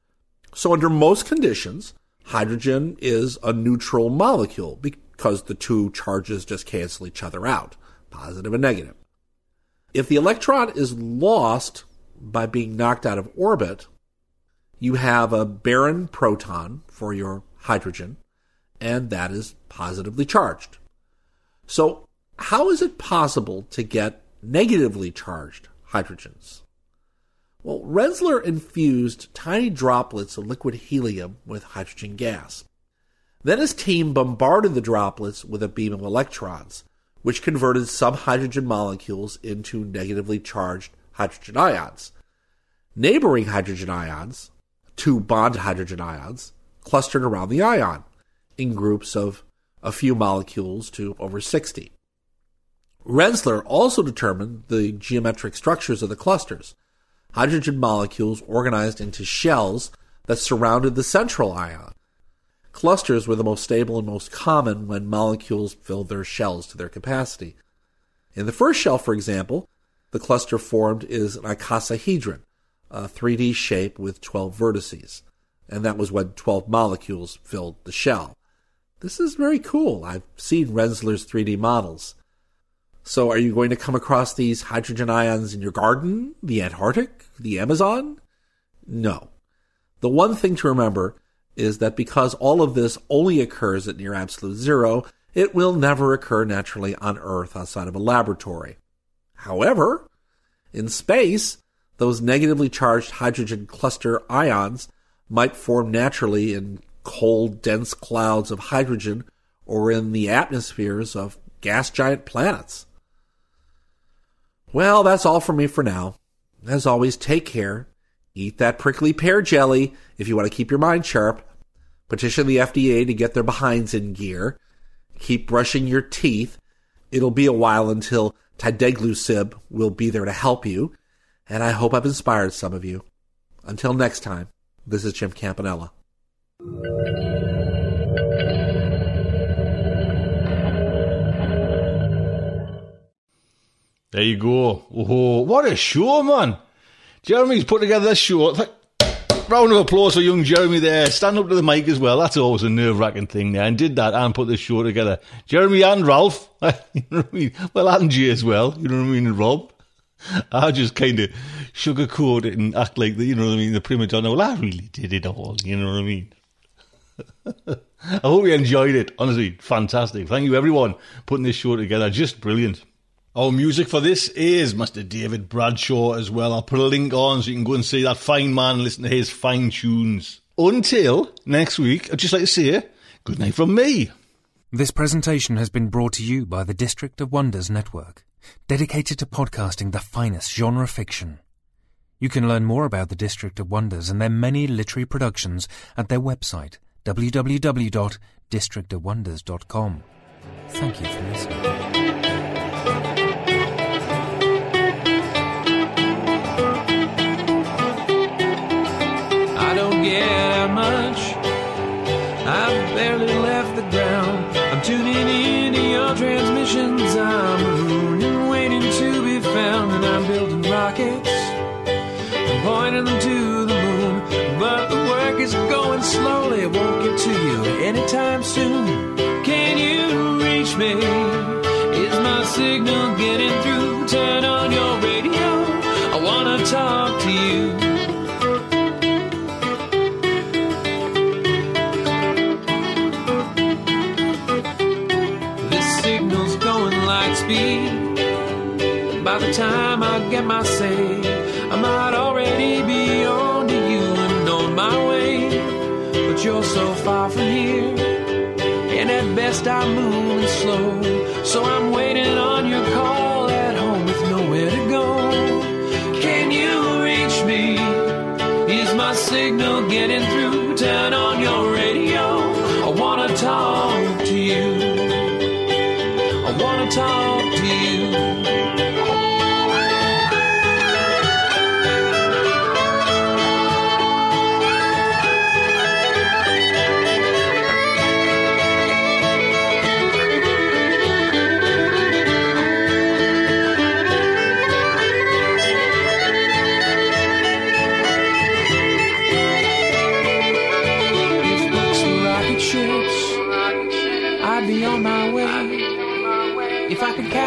So under most conditions, hydrogen is a neutral molecule because the two charges just cancel each other out, positive and negative. If the electron is lost by being knocked out of orbit, you have a barren proton for your hydrogen and that is positively charged. So, how is it possible to get negatively charged hydrogens? Well, Renzler infused tiny droplets of liquid helium with hydrogen gas. Then his team bombarded the droplets with a beam of electrons, which converted some hydrogen molecules into negatively charged hydrogen ions. Neighboring hydrogen ions, two bond hydrogen ions, clustered around the ion in groups of a few molecules to over 60. Renzler also determined the geometric structures of the clusters, hydrogen molecules organized into shells that surrounded the central ion. Clusters were the most stable and most common when molecules filled their shells to their capacity. In the first shell, for example, the cluster formed is an icosahedron, a 3D shape with 12 vertices, and that was when 12 molecules filled the shell. This is very cool. I've seen Renzler's 3D models. So, are you going to come across these hydrogen ions in your garden, the Antarctic, the Amazon? No. The one thing to remember is that because all of this only occurs at near absolute zero, it will never occur naturally on Earth outside of a laboratory. However, in space, those negatively charged hydrogen cluster ions might form naturally in cold, dense clouds of hydrogen or in the atmospheres of gas giant planets. Well, that's all from me for now. As always, take care. Eat that prickly pear jelly if you want to keep your mind sharp. Petition the FDA to get their behinds in gear. Keep brushing your teeth. It'll be a while until Tideglusib will be there to help you. And I hope I've inspired some of you. Until next time, this is Jim Campanella. There you go. Oh, what a show, man. Jeremy's put together this show. Round of applause for young Jeremy there. Stand up to the mic as well. That's always a nerve wracking thing there. And did that and put this show together. Jeremy and Ralph. you know what I mean? Well, and Jay as well. You know what I mean? And Rob. I just kind of sugarcoat it and act like the, you know what I mean, the prima donna. Well, I really did it all. You know what I mean? I hope you enjoyed it. Honestly, fantastic. Thank you, everyone, putting this show together. Just brilliant. Our music for this is Mr. David Bradshaw as well. I'll put a link on so you can go and see that fine man and listen to his fine tunes. Until next week, I'd just like to say good night from me. This presentation has been brought to you by the District of Wonders Network, dedicated to podcasting the finest genre fiction. You can learn more about the District of Wonders and their many literary productions at their website www.districtofwonders.com. Thank you for listening. get out much. I've barely left the ground. I'm tuning into your transmissions. I'm a waiting to be found, and I'm building rockets. I'm pointing them to the moon, but the work is going slowly. It won't get to you anytime soon. Can you reach me? Is my signal getting through? Turn on your radio. I wanna talk to you. Far from here, and at best I'm moving slow. So I'm waiting on your call at home with nowhere to go. Can you reach me? Is my signal getting through?